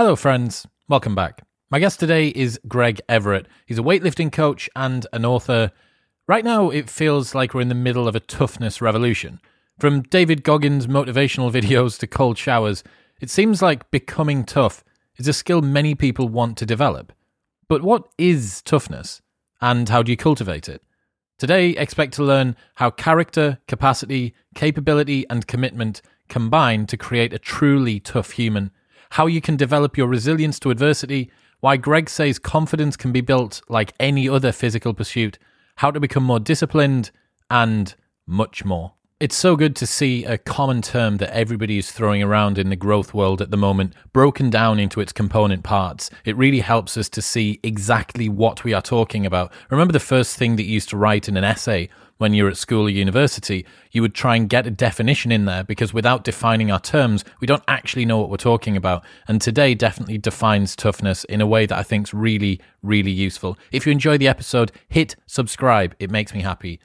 Hello, friends. Welcome back. My guest today is Greg Everett. He's a weightlifting coach and an author. Right now, it feels like we're in the middle of a toughness revolution. From David Goggins' motivational videos to cold showers, it seems like becoming tough is a skill many people want to develop. But what is toughness? And how do you cultivate it? Today, expect to learn how character, capacity, capability, and commitment combine to create a truly tough human how you can develop your resilience to adversity, why Greg says confidence can be built like any other physical pursuit, how to become more disciplined, and much more. It's so good to see a common term that everybody is throwing around in the growth world at the moment broken down into its component parts. It really helps us to see exactly what we are talking about. Remember the first thing that you used to write in an essay when you're at school or university, you would try and get a definition in there because without defining our terms, we don't actually know what we're talking about. And today definitely defines toughness in a way that I think is really, really useful. If you enjoy the episode, hit subscribe. It makes me happy.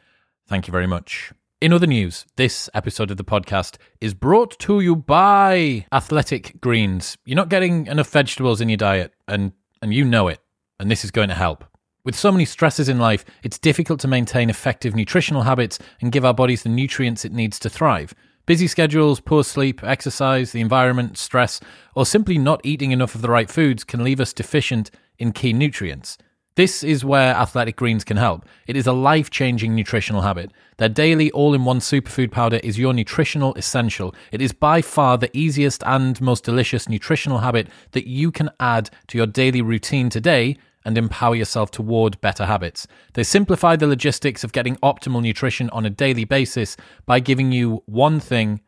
Thank you very much. In other news, this episode of the podcast is brought to you by Athletic Greens. You're not getting enough vegetables in your diet, and, and you know it, and this is going to help. With so many stresses in life, it's difficult to maintain effective nutritional habits and give our bodies the nutrients it needs to thrive. Busy schedules, poor sleep, exercise, the environment, stress, or simply not eating enough of the right foods can leave us deficient in key nutrients. This is where Athletic Greens can help. It is a life changing nutritional habit. Their daily all in one superfood powder is your nutritional essential. It is by far the easiest and most delicious nutritional habit that you can add to your daily routine today and empower yourself toward better habits. They simplify the logistics of getting optimal nutrition on a daily basis by giving you one thing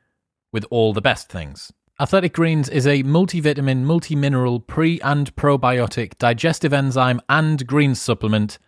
with all the best things. Athletic Greens is a multivitamin, multi-mineral, pre and probiotic, digestive enzyme, and green supplement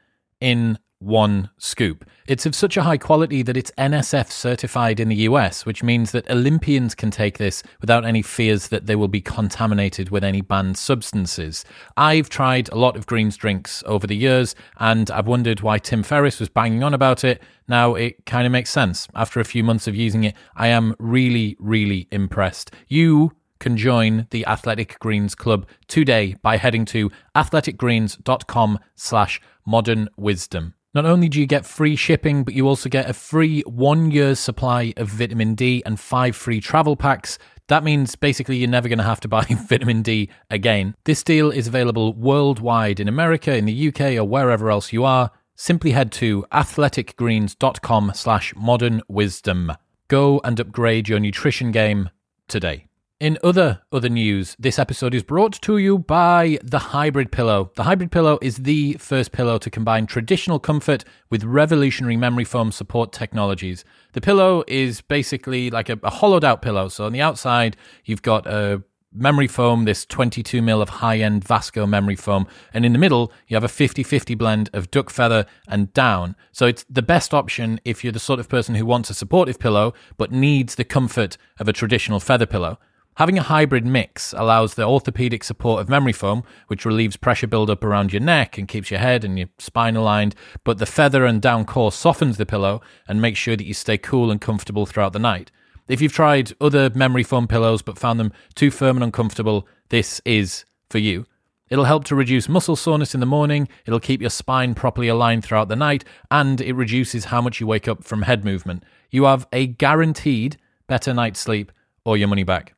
in one scoop. It's of such a high quality that it's NSF certified in the US, which means that Olympians can take this without any fears that they will be contaminated with any banned substances. I've tried a lot of greens drinks over the years, and I've wondered why Tim Ferriss was banging on about it. Now it kind of makes sense. After a few months of using it, I am really, really impressed. You can join the Athletic Greens Club today by heading to athleticgreens.com slash modern wisdom. Not only do you get free shipping, but you also get a free one year supply of vitamin D and five free travel packs. That means basically you're never going to have to buy vitamin D again. This deal is available worldwide in America, in the UK, or wherever else you are. Simply head to athleticgreens.com slash modern wisdom. Go and upgrade your nutrition game today. In other other news, this episode is brought to you by the Hybrid Pillow. The Hybrid Pillow is the first pillow to combine traditional comfort with revolutionary memory foam support technologies. The pillow is basically like a, a hollowed out pillow. So on the outside, you've got a memory foam, this 22 mil of high end visco memory foam. And in the middle, you have a 50 50 blend of duck feather and down. So it's the best option if you're the sort of person who wants a supportive pillow but needs the comfort of a traditional feather pillow. Having a hybrid mix allows the orthopedic support of memory foam, which relieves pressure buildup around your neck and keeps your head and your spine aligned, but the feather and down core softens the pillow and makes sure that you stay cool and comfortable throughout the night. If you've tried other memory foam pillows but found them too firm and uncomfortable, this is for you. It'll help to reduce muscle soreness in the morning, it'll keep your spine properly aligned throughout the night, and it reduces how much you wake up from head movement. You have a guaranteed better night's sleep or your money back.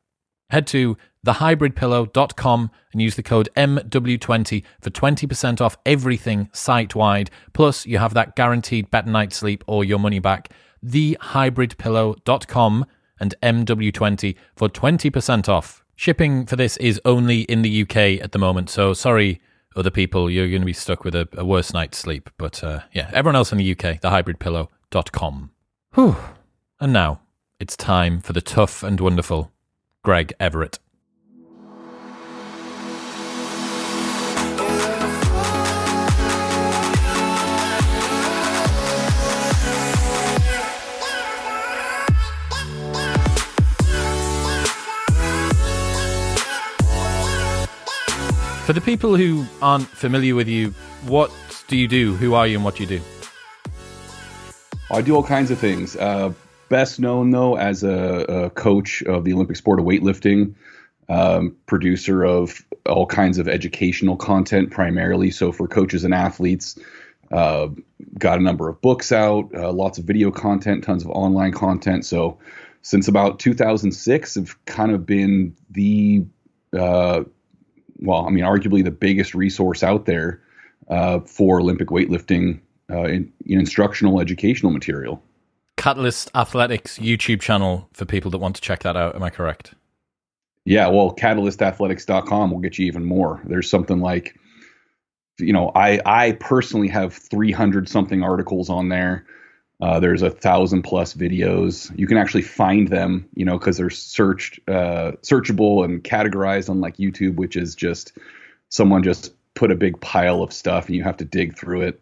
Head to thehybridpillow.com and use the code MW20 for 20% off everything site wide. Plus, you have that guaranteed better night's sleep or your money back. Thehybridpillow.com and MW20 for 20% off. Shipping for this is only in the UK at the moment, so sorry, other people, you're going to be stuck with a, a worse night's sleep. But uh, yeah, everyone else in the UK, thehybridpillow.com. Whew. And now it's time for the tough and wonderful Greg Everett. For the people who aren't familiar with you, what do you do? Who are you and what do you do? I do all kinds of things. Uh, best known though as a, a, coach of the Olympic sport of weightlifting, um, producer of all kinds of educational content primarily. So for coaches and athletes, uh, got a number of books out, uh, lots of video content, tons of online content. So since about 2006, have kind of been the uh, well, I mean, arguably the biggest resource out there uh, for Olympic weightlifting uh, in, in instructional educational material. Catalyst Athletics YouTube channel for people that want to check that out. Am I correct? Yeah, well, catalystathletics.com will get you even more. There's something like, you know, I I personally have 300 something articles on there. Uh, there's a thousand plus videos. You can actually find them, you know, because they're searched, uh, searchable and categorized on like YouTube, which is just someone just put a big pile of stuff and you have to dig through it.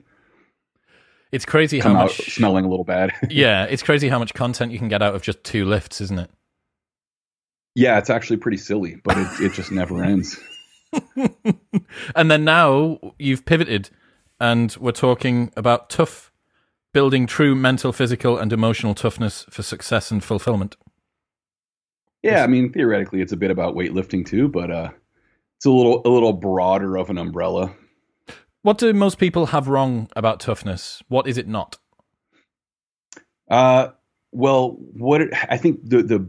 It's crazy how much smelling a little bad. yeah, it's crazy how much content you can get out of just two lifts, isn't it? Yeah, it's actually pretty silly, but it, it just never ends. and then now you've pivoted and we're talking about tough building true mental, physical, and emotional toughness for success and fulfillment. Yeah, I mean theoretically it's a bit about weightlifting too, but uh it's a little a little broader of an umbrella. What do most people have wrong about toughness? What is it not? Uh, well, what it, I think the the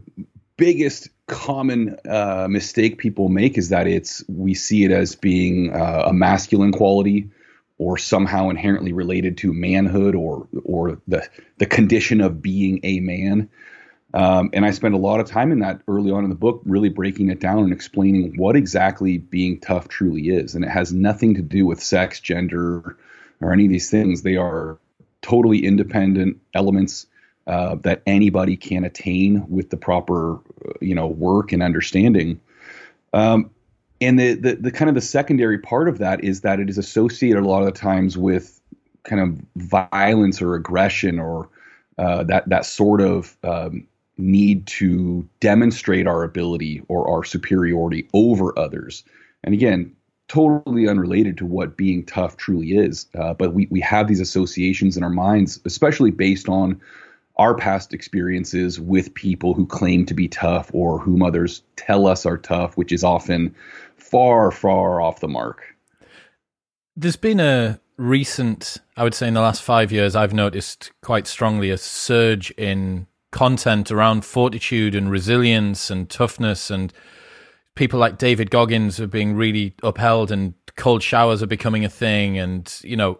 biggest common uh, mistake people make is that it's we see it as being uh, a masculine quality or somehow inherently related to manhood or or the the condition of being a man. Um, and I spend a lot of time in that early on in the book, really breaking it down and explaining what exactly being tough truly is. And it has nothing to do with sex, gender, or any of these things. They are totally independent elements uh, that anybody can attain with the proper, you know, work and understanding. Um, and the, the the kind of the secondary part of that is that it is associated a lot of the times with kind of violence or aggression or uh, that that sort of um, need to demonstrate our ability or our superiority over others. And again, totally unrelated to what being tough truly is. Uh, but we, we have these associations in our minds, especially based on our past experiences with people who claim to be tough or whom others tell us are tough, which is often far, far off the mark. There's been a recent, I would say in the last five years, I've noticed quite strongly a surge in content around fortitude and resilience and toughness and people like David Goggins are being really upheld and cold showers are becoming a thing and you know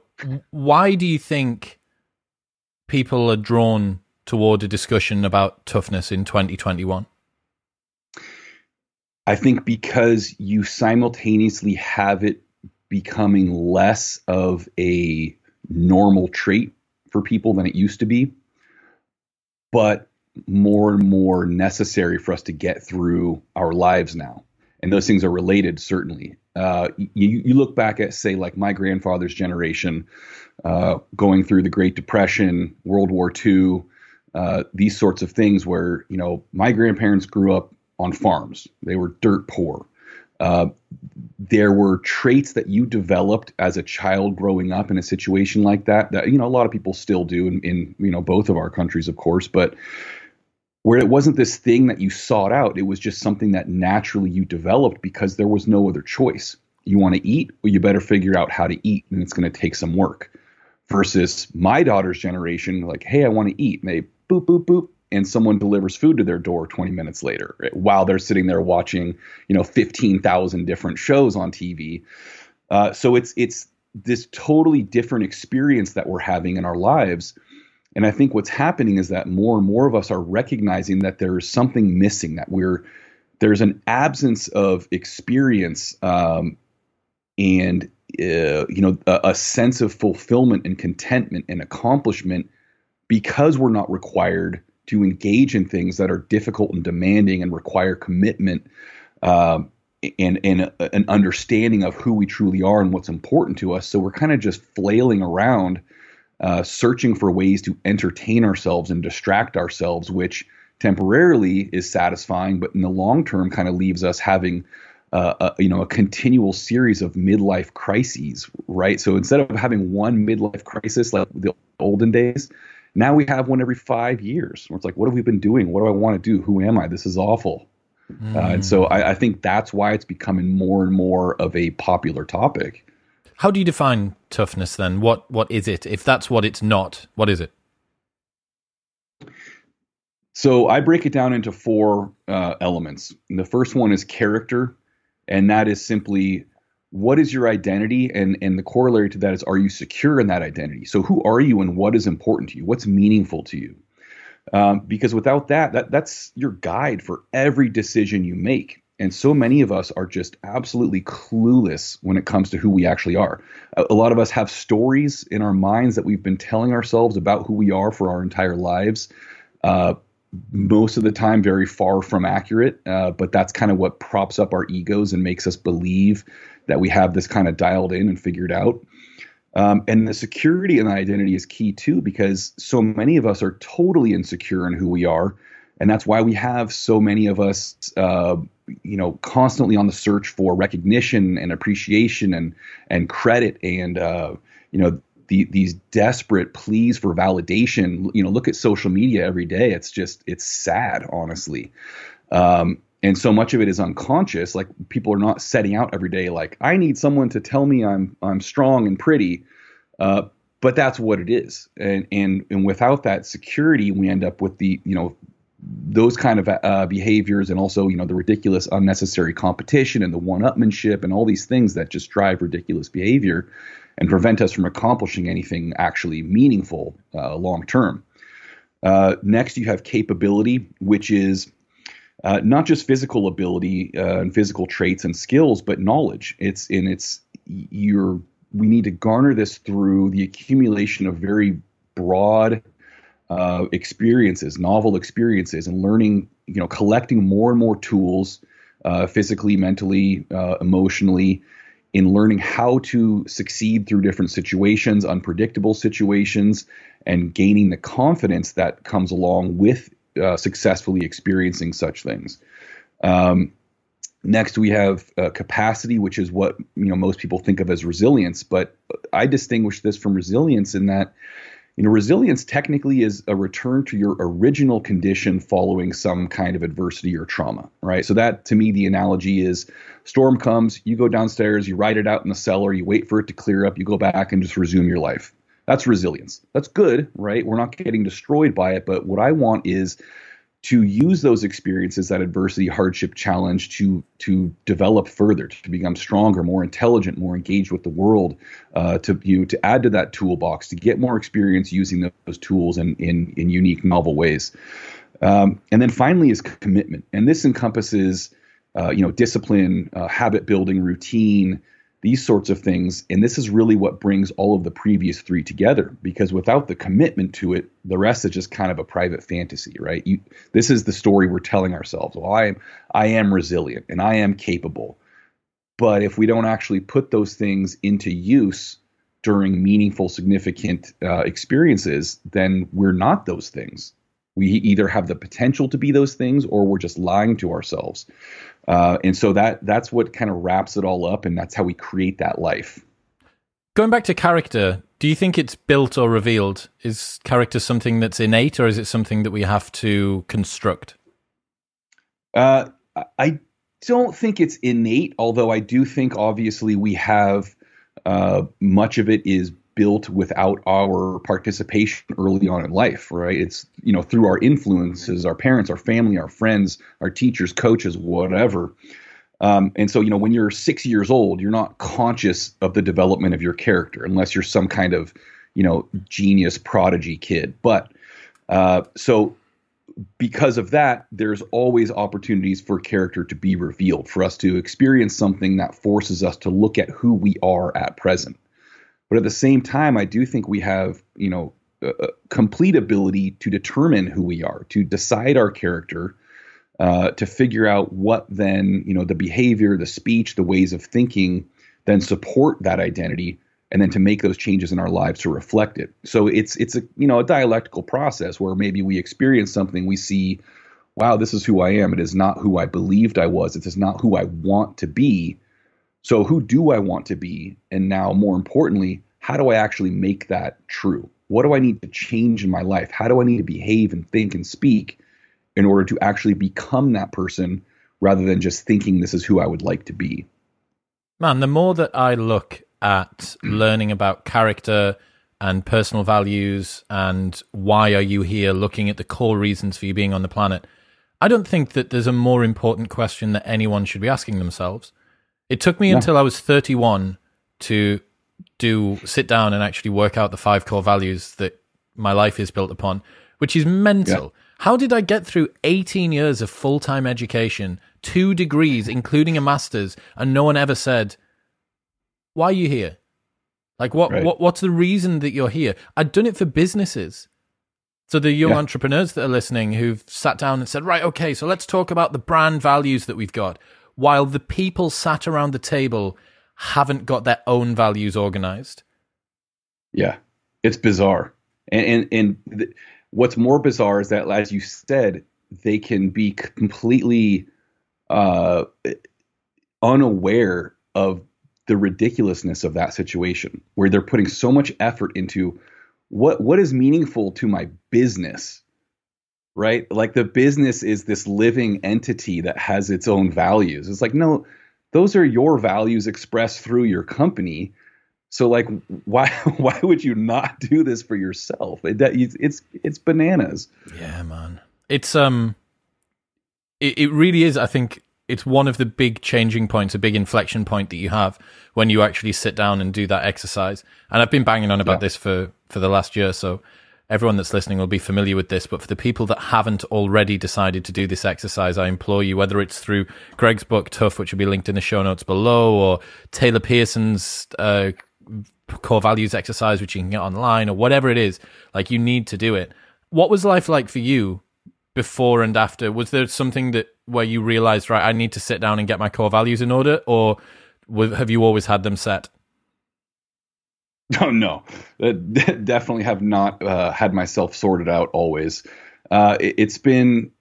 why do you think people are drawn toward a discussion about toughness in 2021 I think because you simultaneously have it becoming less of a normal trait for people than it used to be but more and more necessary for us to get through our lives now. And those things are related, certainly. Uh, you, you look back at, say, like my grandfather's generation, uh, going through the Great Depression, World War II, uh, these sorts of things where, you know, my grandparents grew up on farms. They were dirt poor. Uh, there were traits that you developed as a child growing up in a situation like that that you know a lot of people still do in, in you know both of our countries of course but where it wasn't this thing that you sought out it was just something that naturally you developed because there was no other choice. You want to eat? Well you better figure out how to eat and it's going to take some work. Versus my daughter's generation like hey i want to eat. And they boop boop boop and someone delivers food to their door 20 minutes later right? while they're sitting there watching you know 15,000 different shows on TV. Uh, so it's it's this totally different experience that we're having in our lives. And I think what's happening is that more and more of us are recognizing that there is something missing, that we're there's an absence of experience um, and uh, you know a, a sense of fulfillment and contentment and accomplishment because we're not required to engage in things that are difficult and demanding and require commitment um, and, and a, an understanding of who we truly are and what's important to us. So we're kind of just flailing around, uh, searching for ways to entertain ourselves and distract ourselves, which temporarily is satisfying, but in the long term kind of leaves us having. Uh, a, you know, a continual series of midlife crises, right? So instead of having one midlife crisis like the olden days, now we have one every five years where it's like, what have we been doing? What do I want to do? Who am I? This is awful. Mm. Uh, and so I, I think that's why it's becoming more and more of a popular topic. How do you define toughness then? What what is it? If that's what it's not, what is it? So I break it down into four uh, elements. And the first one is character, and that is simply what is your identity, and and the corollary to that is are you secure in that identity? So who are you, and what is important to you? What's meaningful to you? Um, because without that, that that's your guide for every decision you make. And so many of us are just absolutely clueless when it comes to who we actually are. A, a lot of us have stories in our minds that we've been telling ourselves about who we are for our entire lives. Uh, most of the time very far from accurate, uh, but that's kind of what props up our egos and makes us believe that we have this kind of dialed in and figured out. Um, and the security and the identity is key too, because so many of us are totally insecure in who we are. And that's why we have so many of us, uh, you know, constantly on the search for recognition and appreciation and and credit and uh, you know the, these desperate pleas for validation. You know, look at social media every day. It's just it's sad, honestly. Um, and so much of it is unconscious. Like people are not setting out every day like I need someone to tell me I'm I'm strong and pretty. Uh, but that's what it is. And and and without that security, we end up with the you know those kind of uh, behaviors and also you know the ridiculous unnecessary competition and the one-upmanship and all these things that just drive ridiculous behavior and prevent us from accomplishing anything actually meaningful uh, long term. Uh, next, you have capability, which is uh, not just physical ability uh, and physical traits and skills, but knowledge. It's in its you're we need to garner this through the accumulation of very broad uh, experiences, novel experiences, and learning. You know, collecting more and more tools, uh, physically, mentally, uh, emotionally, in learning how to succeed through different situations, unpredictable situations, and gaining the confidence that comes along with uh, successfully experiencing such things. Um, next, we have uh, capacity, which is what you know most people think of as resilience, but I distinguish this from resilience in that you know, resilience technically is a return to your original condition following some kind of adversity or trauma, right? So that to me, the analogy is storm comes, you go downstairs, you ride it out in the cellar, you wait for it to clear up, you go back and just resume your life. That's resilience. That's good, right? We're not getting destroyed by it, but what I want is to use those experiences, that adversity, hardship, challenge, to to develop further, to become stronger, more intelligent, more engaged with the world, uh, to you to add to that toolbox, to get more experience using those tools in in, in unique, novel ways. Um, and then finally is commitment, and this encompasses, uh, you know, discipline, uh, habit building, routine, these sorts of things. And this is really what brings all of the previous three together because without the commitment to it, the rest is just kind of a private fantasy, right? You, this is the story we're telling ourselves. Well, I am, I am resilient and I am capable. But if we don't actually put those things into use during meaningful, significant uh, experiences, then we're not those things. We either have the potential to be those things or we're just lying to ourselves. Uh, and so that that's what kind of wraps it all up, and that's how we create that life. Going back to character, do you think it's built or revealed? Is character something that's innate, or is it something that we have to construct? Uh, I don't think it's innate, although I do think obviously we have uh, much of it is built without our participation early on in life, right? It's, you know, through our influences, our parents, our family, our friends, our teachers, coaches, whatever. Um, and so, you know, when you're six years old, you're not conscious of the development of your character unless you're some kind of, you know, genius prodigy kid. But uh, so, because of that, there's always opportunities for character to be revealed, for us to experience something that forces us to look at who we are at present. But at the same time, I do think we have, you know, complete ability to determine who we are, to decide our character, uh, to figure out what then, you know, the behavior, the speech, the ways of thinking then support that identity and then to make those changes in our lives to reflect it. So it's it's a you know a dialectical process where maybe we experience something, we see, wow, this is who I am. It is not who I believed I was. It is not who I want to be. So, who do I want to be? And now, more importantly, how do I actually make that true? What do I need to change in my life? How do I need to behave and think and speak in order to actually become that person rather than just thinking this is who I would like to be. Man, the more that I look at learning about character and personal values and why are you here, looking at the core reasons for you being on the planet, I don't think that there's a more important question that anyone should be asking themselves. It took me until I was 31 to do sit down and actually work out the five core values that my life is built upon, which is mental. Yeah. How did I get through 18 years of full time education, two degrees, including a master's, and no one ever said, Why are you here? Like, what, right. what what's the reason that you're here? I'd done it for businesses. So, the young yeah. entrepreneurs that are listening who've sat down and said, Right, okay, so let's talk about the brand values that we've got, while the people sat around the table haven't got their own values organized. Yeah, it's bizarre. And and, and th- what's more bizarre is that, as you said, they can be completely uh, unaware of the ridiculousness of that situation, where they're putting so much effort into what what is meaningful to my business, right? Like the business is this living entity that has its own values. It's like no, those are your values expressed through your company so like, why why would you not do this for yourself? It, it's it's bananas. Yeah, man. It's um, it, it really is. I think it's one of the big changing points, a big inflection point that you have when you actually sit down and do that exercise. And I've been banging on about yeah. this for for the last year, so everyone that's listening will be familiar with this. But for the people that haven't already decided to do this exercise, I implore you, whether it's through Greg's book Tough, which will be linked in the show notes below, or Taylor Pearson's uh, core values exercise, which you can get online or whatever it is, like you need to do it. What was life like for you before and after? Was there something that where you realized, right, I need to sit down and get my core values in order, or have you always had them set? Oh no, uh, definitely have not uh, had myself sorted out. Always, uh, it, has been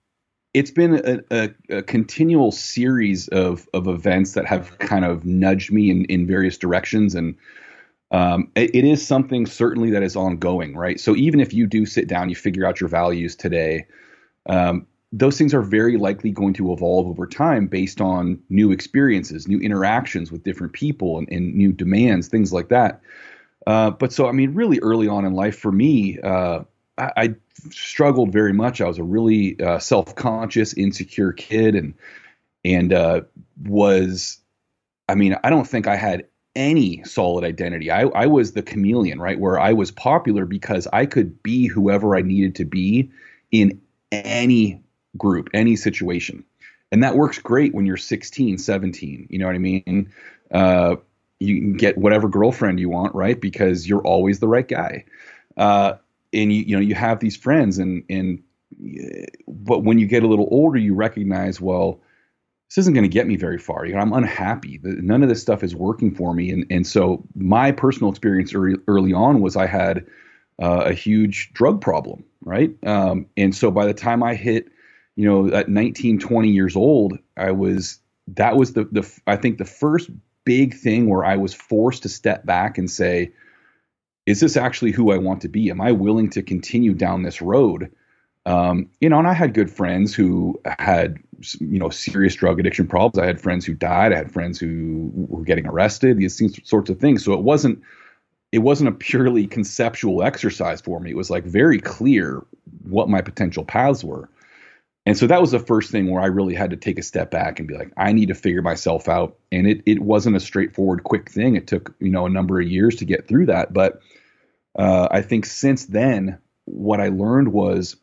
it's been a, a, a, continual series of of events that have kind of nudged me in in various directions and um, it, it is something certainly that is ongoing, right? So even if you do sit down, you figure out your values today, um, those things are very likely going to evolve over time based on new experiences, new interactions with different people, and, and new demands, things like that. Uh, but so, I mean, really early on in life for me, uh, I, I, struggled very much. I was a really uh, self-conscious, insecure kid, and and uh, was, I mean, I don't think I had any solid identity. I, I was the chameleon, right? Where I was popular because I could be whoever I needed to be in any group, any situation. And that works great when you're 16, 17. You know what I mean? Uh, you can get whatever girlfriend you want, right? Because you're always the right guy. Uh, and you, you know, you have these friends and, and, but when you get a little older, you recognize, well, this isn't going to get me very far. You know, I'm unhappy. None of this stuff is working for me. And and so my personal experience early, early on was I had uh, a huge drug problem, right? Um, and so by the time I hit, you know, at 19, 20 years old, I was that was the the I think the first big thing where I was forced to step back and say, is this actually who I want to be? Am I willing to continue down this road? Um, you know, and I had good friends who had, you know, serious drug addiction problems. I had friends who died. I had friends who were getting arrested. These sorts of things. So it wasn't, it wasn't a purely conceptual exercise for me. It was like very clear what my potential paths were. And so that was the first thing where I really had to take a step back and be like, I need to figure myself out. And it it wasn't a straightforward, quick thing. It took you know a number of years to get through that. But uh, I think since then, what I learned was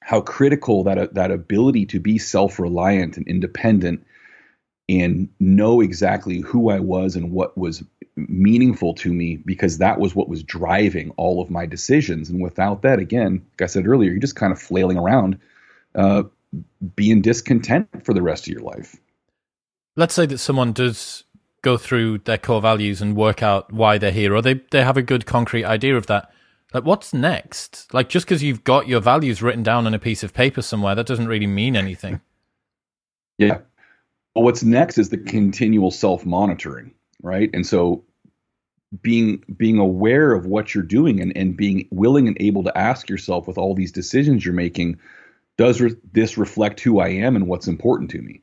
how critical that that ability to be self-reliant and independent and know exactly who I was and what was meaningful to me because that was what was driving all of my decisions. And without that, again, like I said earlier, you're just kind of flailing around, uh, being discontent for the rest of your life. Let's say that someone does go through their core values and work out why they're here, or they, they have a good concrete idea of that. Like, what's next? Like, just because you've got your values written down on a piece of paper somewhere, that doesn't really mean anything. Yeah. Well, what's next is the continual self monitoring, right? And so being being aware of what you're doing and, and being willing and able to ask yourself with all these decisions you're making, does re- this reflect who I am and what's important to me?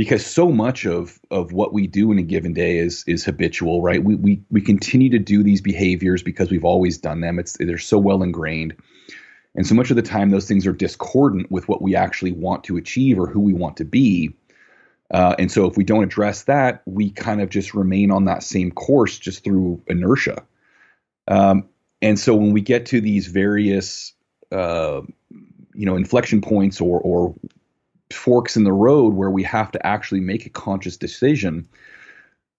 because so much of of what we do in a given day is is habitual, right? We we we continue to do these behaviors because we've always done them. It's they're so well ingrained. And so much of the time, those things are discordant with what we actually want to achieve or who we want to be. Uh, and so, if we don't address that, we kind of just remain on that same course just through inertia. Um, and so, when we get to these various, uh, you know, inflection points or or forks in the road where we have to actually make a conscious decision,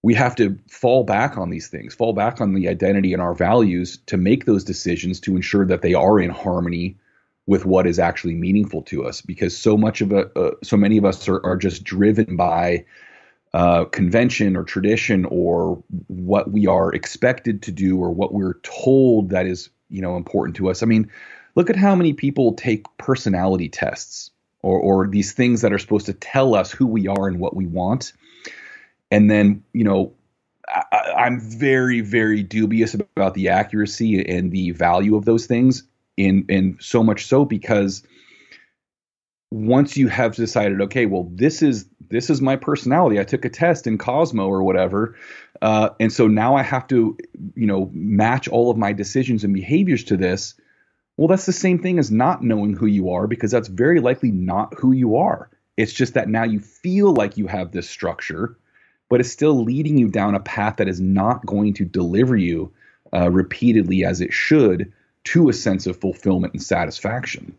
we have to fall back on these things, fall back on the identity and our values to make those decisions to ensure that they are in harmony with what is actually meaningful to us. Because so much of it, uh, so many of us are, are just driven by uh, convention or tradition or what we are expected to do or what we're told that is you know important to us. I mean, look at how many people take personality tests or or these things that are supposed to tell us who we are and what we want. And then you know I, am very very dubious about the accuracy and the value of those things in in so much so because once you have decided okay well this is this is my personality. I took a test in cosmo or whatever uh, and so now i have to you know match all of my decisions and behaviors to this well that's the same thing as not knowing who you are because that's very likely not who you are it's just that now you feel like you have this structure but it's still leading you down a path that is not going to deliver you uh, repeatedly as it should to a sense of fulfillment and satisfaction.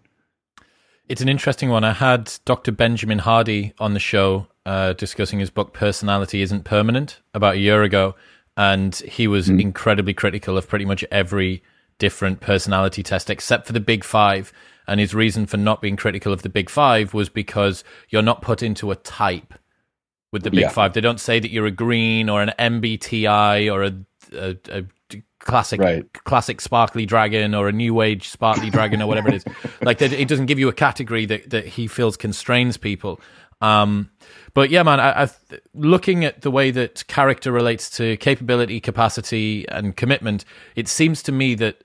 It's an interesting one. I had Dr. Benjamin Hardy on the show uh, discussing his book Personality Isn't Permanent about a year ago, and he was mm. incredibly critical of pretty much every different personality test except for the big five. And his reason for not being critical of the big five was because you're not put into a type with the big yeah. five. They don't say that you're a green or an MBTI or a, a, a classic right. classic sparkly dragon or a new age sparkly dragon or whatever it is. Like it doesn't give you a category that that he feels constrains people. Um, but yeah, man, I, I, looking at the way that character relates to capability, capacity, and commitment, it seems to me that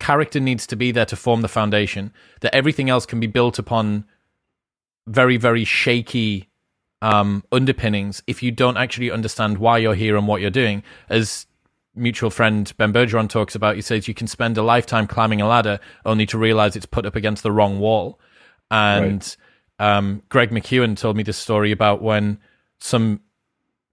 character needs to be there to form the foundation. That everything else can be built upon very, very shaky um, underpinnings if you don't actually understand why you're here and what you're doing. As mutual friend Ben Bergeron talks about, he says you can spend a lifetime climbing a ladder only to realize it's put up against the wrong wall. And right. um, Greg McKeown told me this story about when some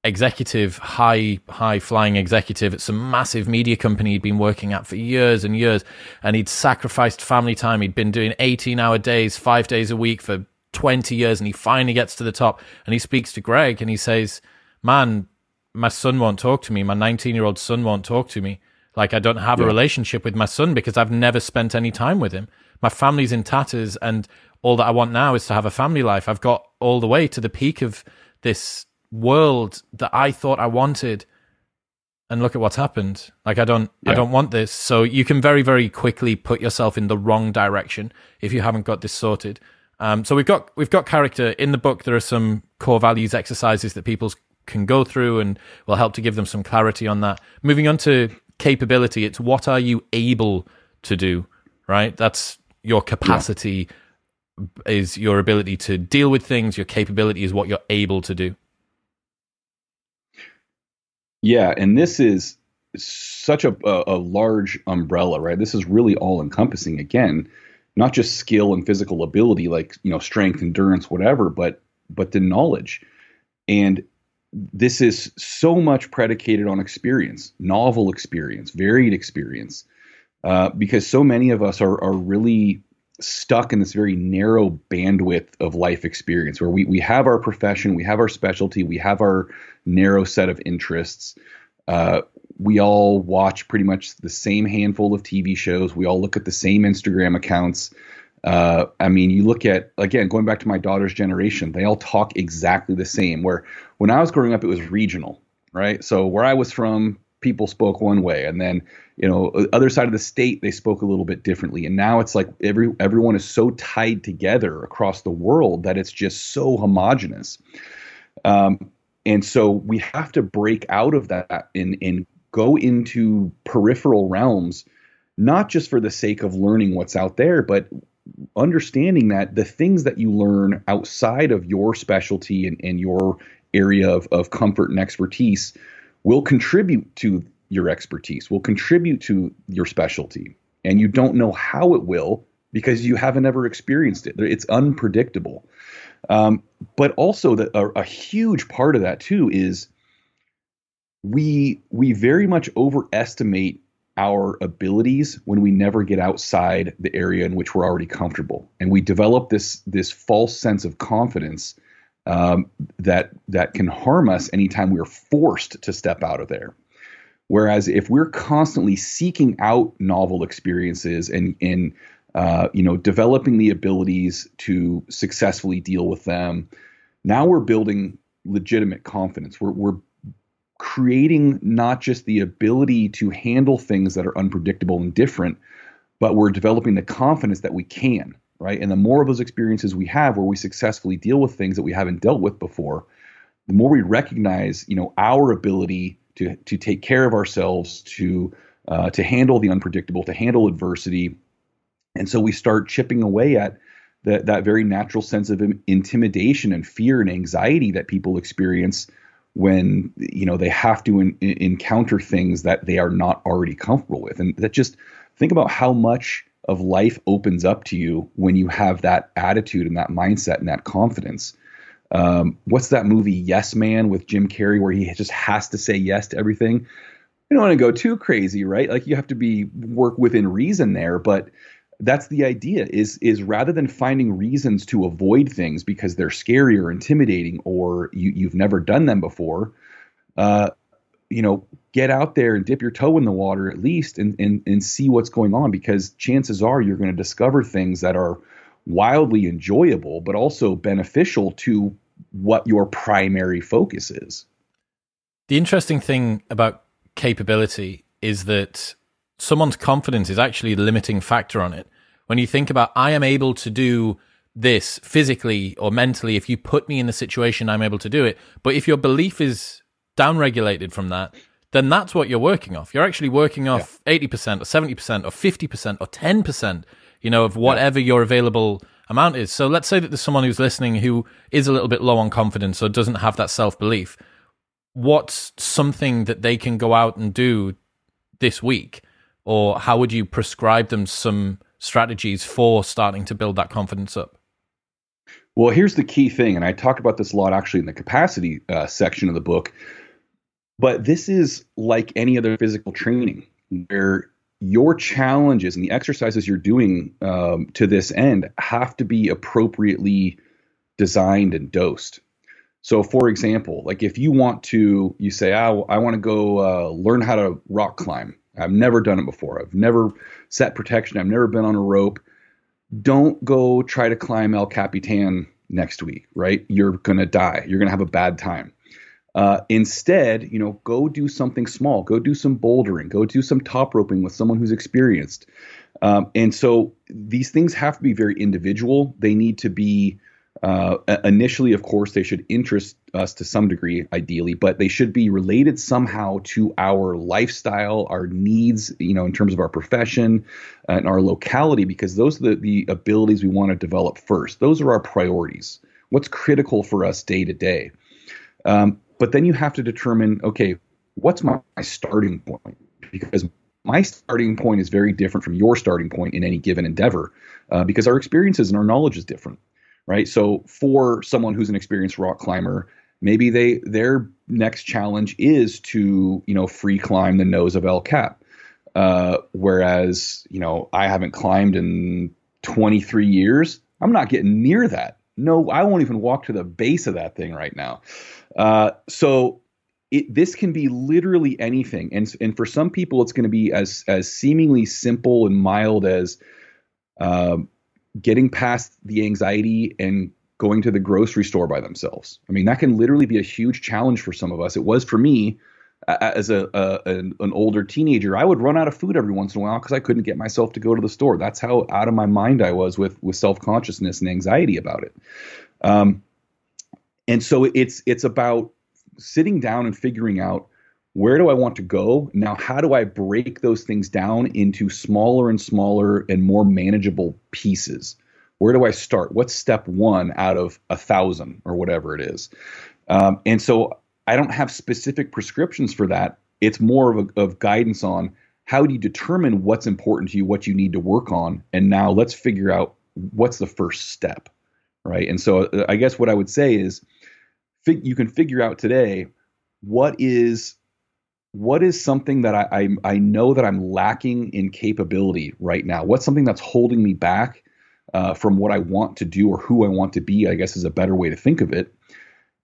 executive, high, high flying executive at some massive media company he'd been working at for years and years, and he'd sacrificed family time. He'd been doing 18 hour days, five days a week for 20 years and he finally gets to the top and he speaks to Greg and he says, Man, my son won't talk to me. My 19 year old son won't talk to me. Like, I don't have yeah. a relationship with my son because I've never spent any time with him. My family's in tatters, and all that I want now is to have a family life. I've got all the way to the peak of this world that I thought I wanted. And look at what's happened. Like I don't yeah. I don't want this. So you can very, very quickly put yourself in the wrong direction if you haven't got this sorted. Um, so we've got we've got character in the book. There are some core values exercises that people can go through, and will help to give them some clarity on that. Moving on to capability, it's what are you able to do, right? That's your capacity yeah. is your ability to deal with things. Your capability is what you're able to do. Yeah, and this is such a, a, a large umbrella, right? This is really all encompassing. Again, not just skill and physical ability like you know strength endurance whatever but but the knowledge and this is so much predicated on experience novel experience varied experience uh, because so many of us are, are really stuck in this very narrow bandwidth of life experience where we, we have our profession we have our specialty we have our narrow set of interests uh, we all watch pretty much the same handful of TV shows. We all look at the same Instagram accounts. Uh, I mean, you look at again going back to my daughter's generation; they all talk exactly the same. Where when I was growing up, it was regional, right? So where I was from, people spoke one way, and then you know, other side of the state, they spoke a little bit differently. And now it's like every everyone is so tied together across the world that it's just so homogenous. Um, and so we have to break out of that and and go into peripheral realms, not just for the sake of learning what's out there, but understanding that the things that you learn outside of your specialty and, and your area of, of comfort and expertise will contribute to your expertise, will contribute to your specialty. And you don't know how it will because you haven't ever experienced it. It's unpredictable. Um, but also, the, a, a huge part of that too is we we very much overestimate our abilities when we never get outside the area in which we're already comfortable, and we develop this this false sense of confidence um, that that can harm us anytime we're forced to step out of there. Whereas if we're constantly seeking out novel experiences and and uh, you know developing the abilities to successfully deal with them, now we're building legitimate confidence. We're we're creating not just the ability to handle things that are unpredictable and different, but we're developing the confidence that we can, right? And the more of those experiences we have where we successfully deal with things that we haven't dealt with before, the more we recognize, you know, our ability to to take care of ourselves, to uh, to handle the unpredictable, to handle adversity, and so we start chipping away at that that very natural sense of intimidation and fear and anxiety that people experience when you know they have to in, in, encounter things that they are not already comfortable with and that just think about how much of life opens up to you when you have that attitude and that mindset and that confidence. Um, what's that movie yes man with jim carrey where he just has to say yes to everything? You don't want to go too crazy right? Like you have to be work within reason there but that's the idea is is rather than finding reasons to avoid things because they're scary or intimidating or you, you've never done them before uh, you know get out there and dip your toe in the water at least and and, and see what's going on because chances are you're going to discover things that are wildly enjoyable but also beneficial to what your primary focus is the interesting thing about capability is that someone's confidence is actually the limiting factor on it. When you think about, I am able to do this physically or mentally, if you put me in the situation, I'm able to do it. But if your belief is downregulated from that, then that's what you're working off. You're actually working off yeah. 80% or 70% or 50% or 10%, you know, of whatever yeah. your available amount is. So let's say that there's someone who's listening who is a little bit low on confidence or doesn't have that self belief. What's something that they can go out and do this week or how would you prescribe them some strategies for starting to build that confidence up? Well, here's the key thing, and I talk about this a lot actually in the capacity uh, section of the book. But this is like any other physical training, where your challenges and the exercises you're doing um, to this end have to be appropriately designed and dosed. So, for example, like if you want to, you say, oh, I want to go uh, learn how to rock climb. I've never done it before. I've never set protection. I've never been on a rope. Don't go try to climb El Capitan next week, right? You're going to die. You're going to have a bad time. Uh, instead, you know, go do something small. Go do some bouldering. Go do some top roping with someone who's experienced. Um, and so these things have to be very individual. They need to be uh, initially, of course, they should interest us to some degree, ideally, but they should be related somehow to our lifestyle, our needs, you know, in terms of our profession and our locality, because those are the, the abilities we want to develop first. Those are our priorities. What's critical for us day to day? Um, but then you have to determine, okay, what's my, my starting point? Because my starting point is very different from your starting point in any given endeavor, uh, because our experiences and our knowledge is different right? So for someone who's an experienced rock climber, maybe they their next challenge is to you know free climb the nose of El Cap. Uh, whereas you know I haven't climbed in 23 years. I'm not getting near that. No, I won't even walk to the base of that thing right now. Uh, so it, this can be literally anything, and and for some people, it's going to be as as seemingly simple and mild as um, getting past the anxiety and going to the grocery store by themselves. I mean, that can literally be a huge challenge for some of us. It was for me as a, a an, an, older teenager. I would run out of food every once in a while because I couldn't get myself to go to the store. That's how out of my mind I was with with self consciousness and anxiety about it. Um, and so it's it's about sitting down and figuring out where do I want to go? Now, how do I break those things down into smaller and smaller and more manageable pieces? Where do I start? What's step one out of a thousand or whatever it is? Um, and so I don't have specific prescriptions for that. It's more of, a, of guidance on how do you determine what's important to you, what you need to work on, and now let's figure out what's the first step, right? And so uh, I guess what I would say is, fig- you can figure out today what is what is something that I, I, I know that I'm lacking in capability right now. What's something that's holding me back uh, from what I want to do or who I want to be? I guess is a better way to think of it.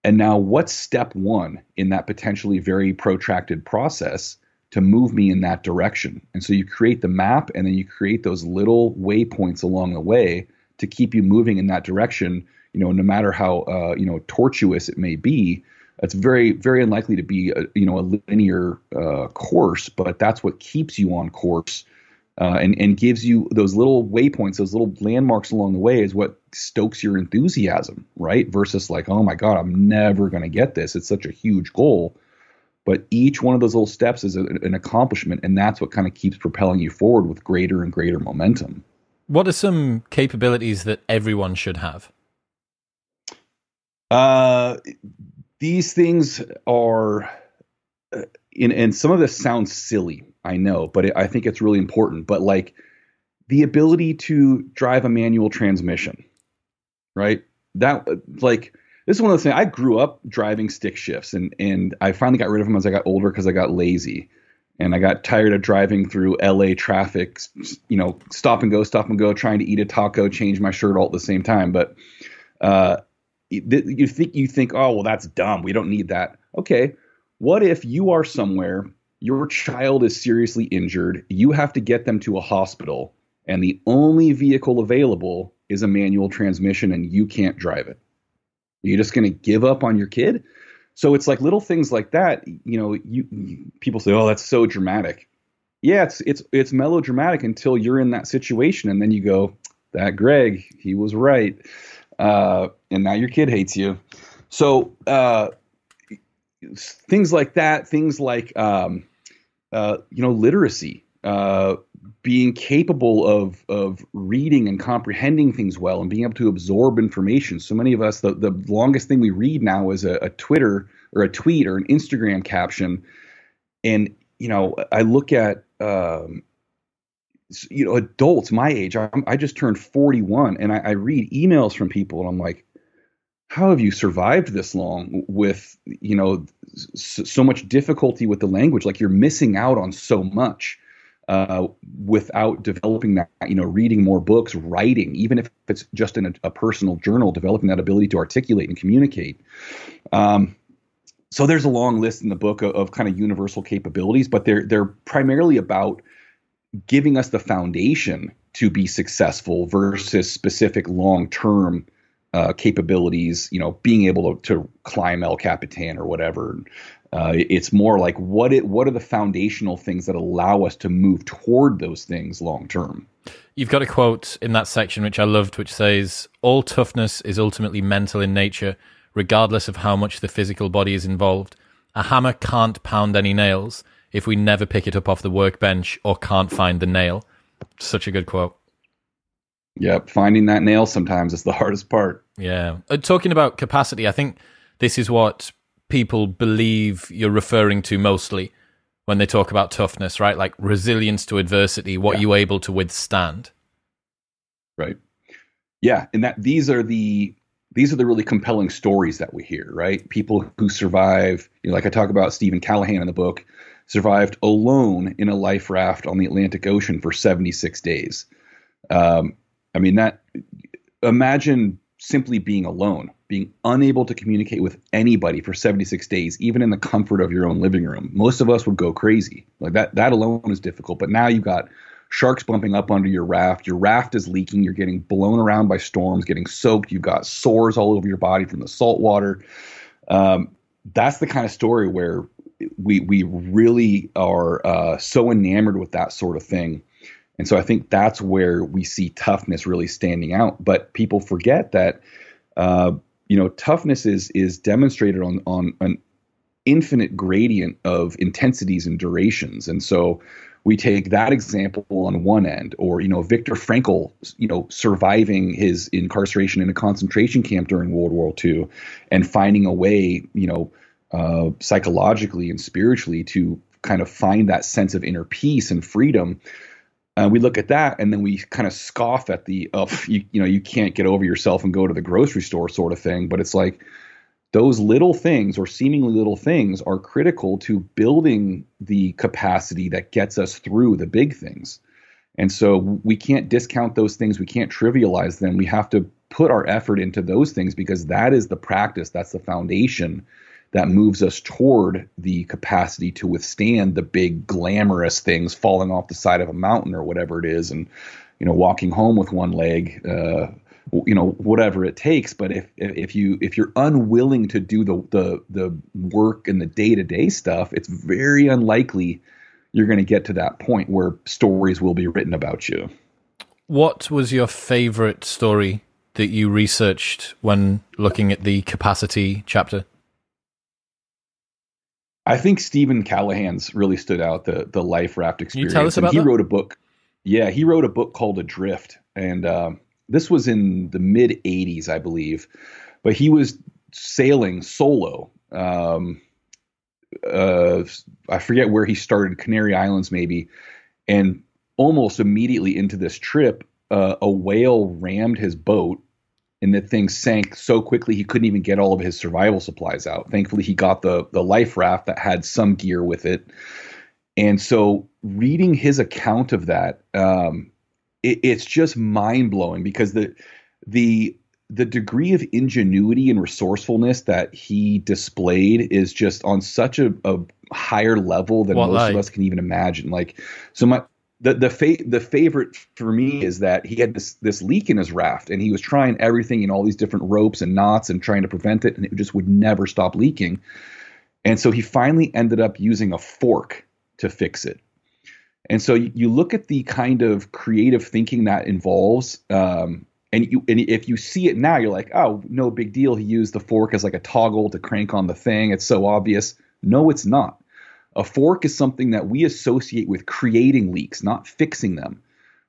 And now, what's step one in that potentially very protracted process to move me in that direction? And so you create the map and then you create those little waypoints along the way to keep you moving in that direction, you know, no matter how, uh, you know, tortuous it may be. It's very, very unlikely to be, a, you know, a linear uh, course, but that's what keeps you on course uh, and and gives you those little waypoints, those little landmarks along the way, is what stokes your enthusiasm, right? Versus like, oh my god, I'm never going to get this. It's such a huge goal, but each one of those little steps is a, an accomplishment, and that's what kind of keeps propelling you forward with greater and greater momentum. What are some capabilities that everyone should have? Uh, these things are, uh, in, and some of this sounds silly, I know, but it, I think it's really important. But like the ability to drive a manual transmission, right? That like this is one of the things I grew up driving stick shifts, and and I finally got rid of them as I got older because I got lazy, and I got tired of driving through L.A. traffic, you know, stop and go, stop and go, trying to eat a taco, change my shirt all at the same time. But uh, you think you think, oh well, that's dumb. We don't need that. Okay, what if you are somewhere your child is seriously injured, you have to get them to a hospital, and the only vehicle available is a manual transmission, and you can't drive it. You're just going to give up on your kid? So it's like little things like that. You know, you, you, people say, "Oh, that's so dramatic." Yeah, it's it's it's melodramatic until you're in that situation, and then you go, "That Greg, he was right," uh, and now your kid hates you. So uh, things like that, things like um, uh, you know, literacy, uh, being capable of of reading and comprehending things well, and being able to absorb information. So many of us, the the longest thing we read now is a, a Twitter or a tweet or an Instagram caption, and you know, I look at um, you know adults my age. I, I just turned 41, and I, I read emails from people, and I'm like, how have you survived this long with you know so, much difficulty with the language? Like you're missing out on so much uh, without developing that you know reading more books writing even if it's just in a, a personal journal developing that ability to articulate and communicate. Um, so there's a long list in the book of, of kind of universal capabilities but they're they're primarily about giving us the foundation to be successful versus specific long term uh, capabilities, you know, being able to, to climb El Capitan or whatever. Uh, it's more like what it what are the foundational things that allow us to move toward those things long term. You've got a quote in that section which I loved, which says, "All toughness is ultimately mental in nature, regardless of how much the physical body is involved. A hammer can't pound any nails if we never pick it up off the workbench or can't find the nail." Such a good quote. Yep, finding that nail sometimes is the hardest part. Yeah. Uh, talking about capacity, I think this is what people believe you're referring to mostly when they talk about toughness, right? Like resilience to adversity, what yeah. you able to withstand. Right. Yeah, and that these are the these are the really compelling stories that we hear, right? People who survive, you know, like I talk about Steven Callahan in the book, survived alone in a life raft on the Atlantic Ocean for 76 days. Um, I mean, that imagine simply being alone, being unable to communicate with anybody for 76 days, even in the comfort of your own living room. Most of us would go crazy. Like that, that alone is difficult. But now you've got sharks bumping up under your raft. Your raft is leaking. You're getting blown around by storms, getting soaked. You've got sores all over your body from the salt water. Um, that's the kind of story where we we really are uh, so enamored with that sort of thing and so I think that's where we see toughness really standing out. But people forget that, uh, you know, toughness is is demonstrated on on, on infinite gradient of intensities and durations. And so we take that example on one end, or you know, Viktor Frankl, you know, surviving his incarceration in a concentration camp during World War II, and finding a way, you know, uh, psychologically and spiritually to kind of find that sense of inner peace and freedom. Uh, we look at that and then we kind of scoff at the oh you you know you can't get over yourself and go to the grocery store sort of thing but it's like those little things or seemingly little things are critical to building the capacity that gets us through the big things. And so we can't discount those things. We can't trivialize them. We have to put our effort into those things because that is the practice, that's the foundation that moves us toward the capacity to withstand the big glamorous things falling off the side of a mountain or whatever it is and you know walking home with one leg uh, you know whatever it takes. But if if you if you're unwilling to do the the the work and the day-to-day stuff it's very unlikely you're going to get to that point where stories will be written about you. What was your favorite story that you researched when looking at the capacity chapter I think Steven Callahan's really stood out the the life raft experience. Can you tell us about and he that? wrote a book. Yeah, he wrote a book called Adrift, and um, this was in the mid 80s, I believe. But he was sailing solo. Um, uh, I forget where he started, Canary Islands maybe, and almost immediately into this trip, uh, a whale rammed his boat, and the thing sank so quickly he couldn't even get all of his survival supplies out. Thankfully, he got the the life raft that had some gear with it, and so reading his account of that, um, it, it's just mind blowing because the the the degree of ingenuity and resourcefulness that he displayed is just on such a, a higher level than What most of us can even imagine. Like, so my the the fa- the favorite for me is that he had this this leak in his raft and he was trying everything and all these different ropes and knots and trying to prevent it and it just would never stop leaking. And so he finally ended up using a fork to fix it. And so you, you look at the kind of creative thinking that involves, um, and you and if you see it now, you're like, oh, no big deal. He used the fork as like a toggle to crank on the thing. It's so obvious. No, it's not. A fork is something that we associate with creating leaks, not fixing them.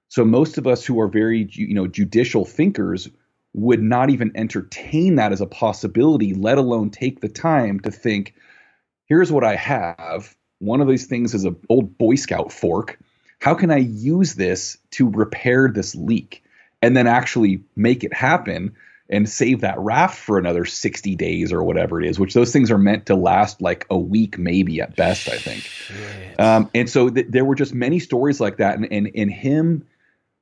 So most of us who are very you know judicial thinkers would not even entertain that as a possibility, let alone take the time to think, here's what I have. One of these things is an old Boy Scout fork. How can I use this to repair this leak and then actually make it happen and save that raft for another 60 days or whatever it is, which those things are meant to last like a week, maybe at best, I think. Um, and so th- there were just many stories like that. And, and, and him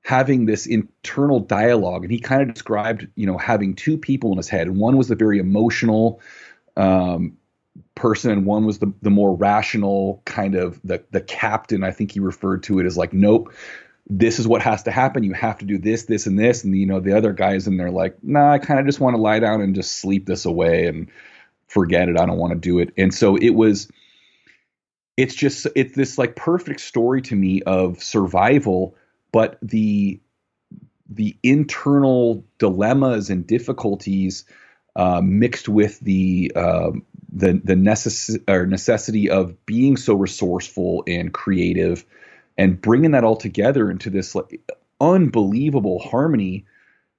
having this internal dialogue, and he kind of described, you know, having two people in his head. And one was the very emotional, um, person and one was the the more rational kind of the the captain I think he referred to it as like nope this is what has to happen. You have to do this this and this. And you know the other guys in there like nah I kind of just want to lie down and just sleep this away and forget it. I don't want to do it. And so it was it's just it's this like perfect story to me of survival but the the internal dilemmas and difficulties uh, mixed with the um, the the necess- necessity of being so resourceful and creative and bringing that all together into this like, unbelievable harmony.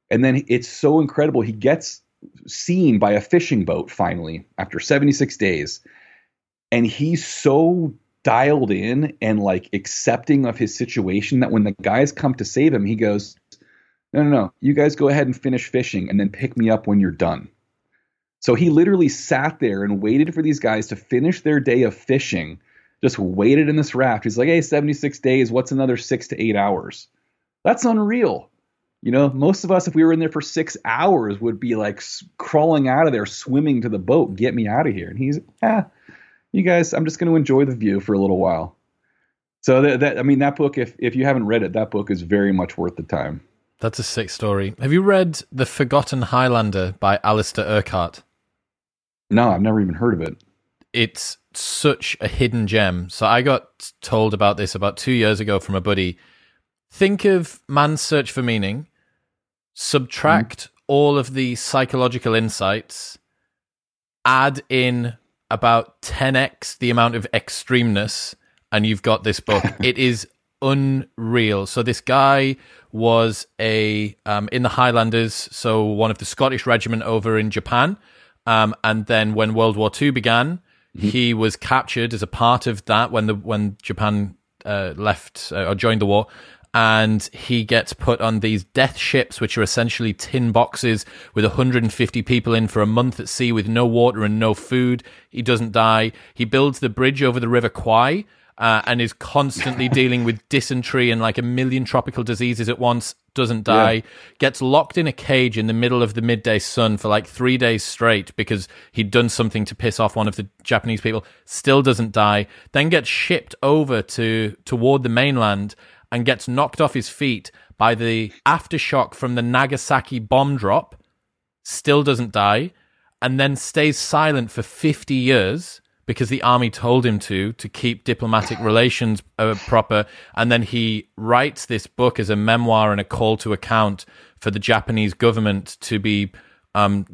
And then it's so incredible. He gets seen by a fishing boat finally after 76 days. And he's so dialed in and like accepting of his situation that when the guys come to save him he goes no no no. You guys go ahead and finish fishing and then pick me up when you're done. So he literally sat there and waited for these guys to finish their day of fishing, just waited in this raft. He's like, hey, 76 days, what's another six to eight hours? That's unreal. You know, most of us, if we were in there for six hours, would be like crawling out of there, swimming to the boat, get me out of here. And he's, ah, you guys, I'm just going to enjoy the view for a little while. So that, that, I mean, that book, if if you haven't read it, that book is very much worth the time. That's a sick story. Have you read The Forgotten Highlander by Alistair Urquhart? No, I've never even heard of it. It's such a hidden gem. So I got told about this about two years ago from a buddy. Think of man's search for meaning, subtract all of the psychological insights, add in about 10x the amount of extremeness, and you've got this book. it is unreal. So this guy was a um, in the Highlanders, so one of the Scottish regiment over in Japan, um, and then when World War II began, mm-hmm. he was captured as a part of that when the when Japan uh, left uh, or joined the war. And he gets put on these death ships, which are essentially tin boxes with 150 people in for a month at sea with no water and no food. He doesn't die. He builds the bridge over the River Kwai, uh, and is constantly dealing with dysentery and like a million tropical diseases at once, doesn't die, yeah. gets locked in a cage in the middle of the midday sun for like three days straight because he'd done something to piss off one of the Japanese people, still doesn't die, then gets shipped over to toward the mainland and gets knocked off his feet by the aftershock from the Nagasaki bomb drop, still doesn't die, and then stays silent for 50 years because the army told him to to keep diplomatic relations uh, proper and then he writes this book as a memoir and a call to account for the Japanese government to be um,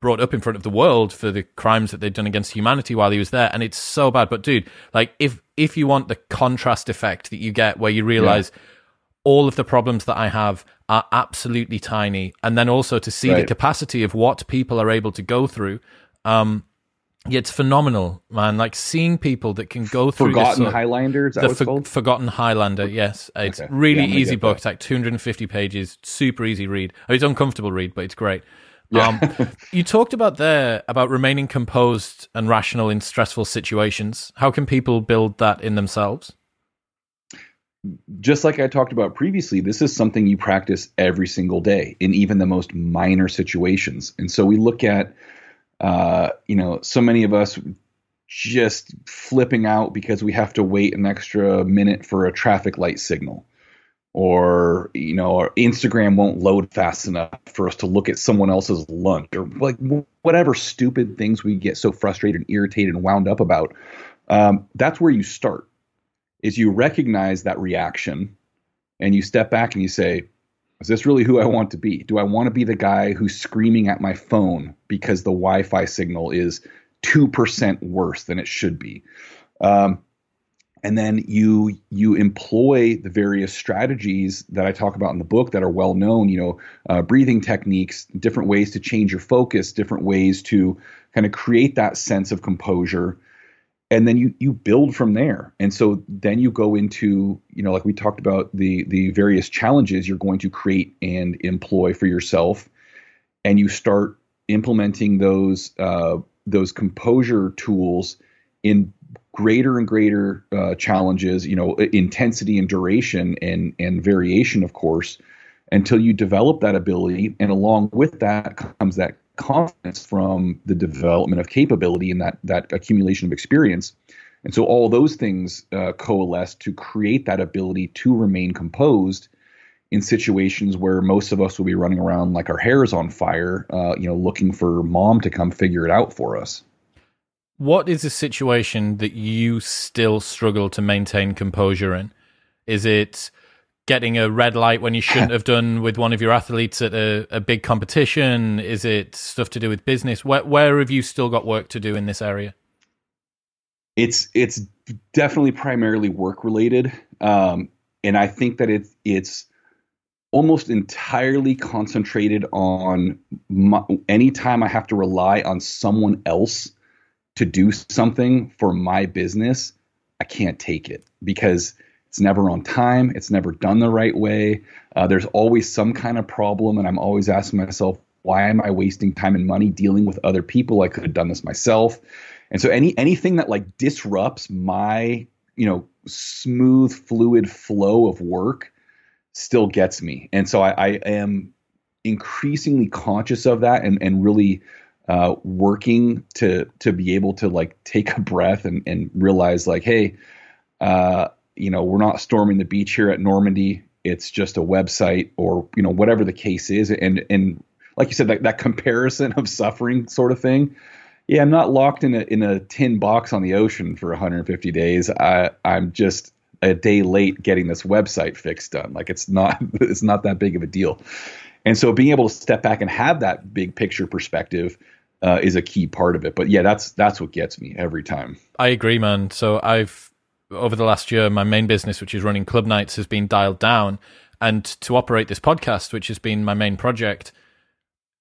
brought up in front of the world for the crimes that they'd done against humanity while he was there and it's so bad but dude like if if you want the contrast effect that you get where you realize yeah. all of the problems that I have are absolutely tiny and then also to see right. the capacity of what people are able to go through um, yeah, it's phenomenal, man. Like seeing people that can go through Forgotten this, Highlander. the for, Forgotten Highlander. Yes, it's okay. really yeah, easy book. It's like 250 pages, super easy read. Oh, it's uncomfortable read, but it's great. Yeah. um, you talked about there about remaining composed and rational in stressful situations. How can people build that in themselves? Just like I talked about previously, this is something you practice every single day in even the most minor situations. And so we look at uh, you know, so many of us just flipping out because we have to wait an extra minute for a traffic light signal. Or you know or instagram won't load fast enough for us to look at someone else's lunch or like whatever stupid things we get so frustrated and irritated and wound up about um, that's where you start is you recognize that reaction and you step back and you say is this really who I want to be? Do I want to be the guy who's screaming at my phone because the Wi Fi signal is 2% worse than it should be? Um, and then you you employ the various strategies that I talk about in the book that are well known. You know, uh, breathing techniques, different ways to change your focus, different ways to kind of create that sense of composure and then you you build from there. And so then you go into you know like we talked about the the various challenges you're going to create and employ for yourself. And you start implementing those uh, those composure tools in greater and greater uh, challenges you know intensity and duration and and variation of course until you develop that ability. And along with that comes that confidence from the development of capability and that that accumulation of experience. And so all those things uh, coalesce to create that ability to remain composed in situations where most of us will be running around like our hair is on fire, uh, you know, looking for mom to come figure it out for us. What is a situation that you still struggle to maintain composure in? Is it getting a red light when you shouldn't have done with one of your athletes at a, a big competition? Is it stuff to do with business? Where, where have you still got work to do in this area? It's it's definitely primarily work related, um, and I think that it's it's almost entirely concentrated on my, anytime I have to rely on someone else to do something for my business, I can't take it because it's never on time. It's never done the right way. Uh, there's always some kind of problem, and I'm always asking myself, why am I wasting time and money dealing with other people? I could have done this myself. And so any anything that like disrupts my you know smooth fluid flow of work still gets me. And so I, I am increasingly conscious of that and and really uh, working to to be able to like take a breath and and realize like hey. Uh, you know, we're not storming the beach here at Normandy. It's just a website or, you know, whatever the case is. And, and like you said, that, that comparison of suffering sort of thing. Yeah, I'm not locked in a, in a tin box on the ocean for 150 days. I, I'm just a day late getting this website fixed done. Like it's not, it's not that big of a deal. And so being able to step back and have that big picture perspective uh, is a key part of it. But yeah, that's that's what gets me every time. I agree, man. So I've over the last year, my main business, which is running club nights, has been dialed down, and to operate this podcast, which has been my main project,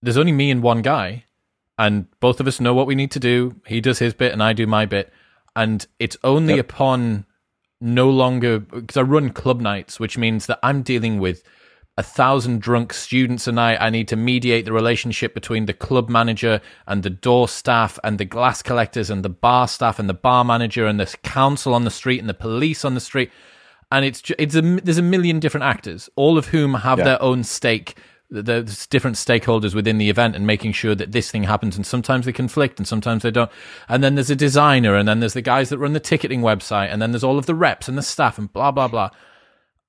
there's only me and one guy, and both of us know what we need to do. He does his bit, and I do my bit, and it's only yep. upon no longer because I run club nights, which means that I'm dealing with a thousand drunk students a night. I need to mediate the relationship between the club manager and the door staff and the glass collectors and the bar staff and the bar manager and the council on the street and the police on the street. And it's it's a, there's a million different actors, all of whom have yeah. their own stake. There's different stakeholders within the event and making sure that this thing happens. And sometimes they conflict and sometimes they don't. And then there's a designer and then there's the guys that run the ticketing website and then there's all of the reps and the staff and blah, blah, blah.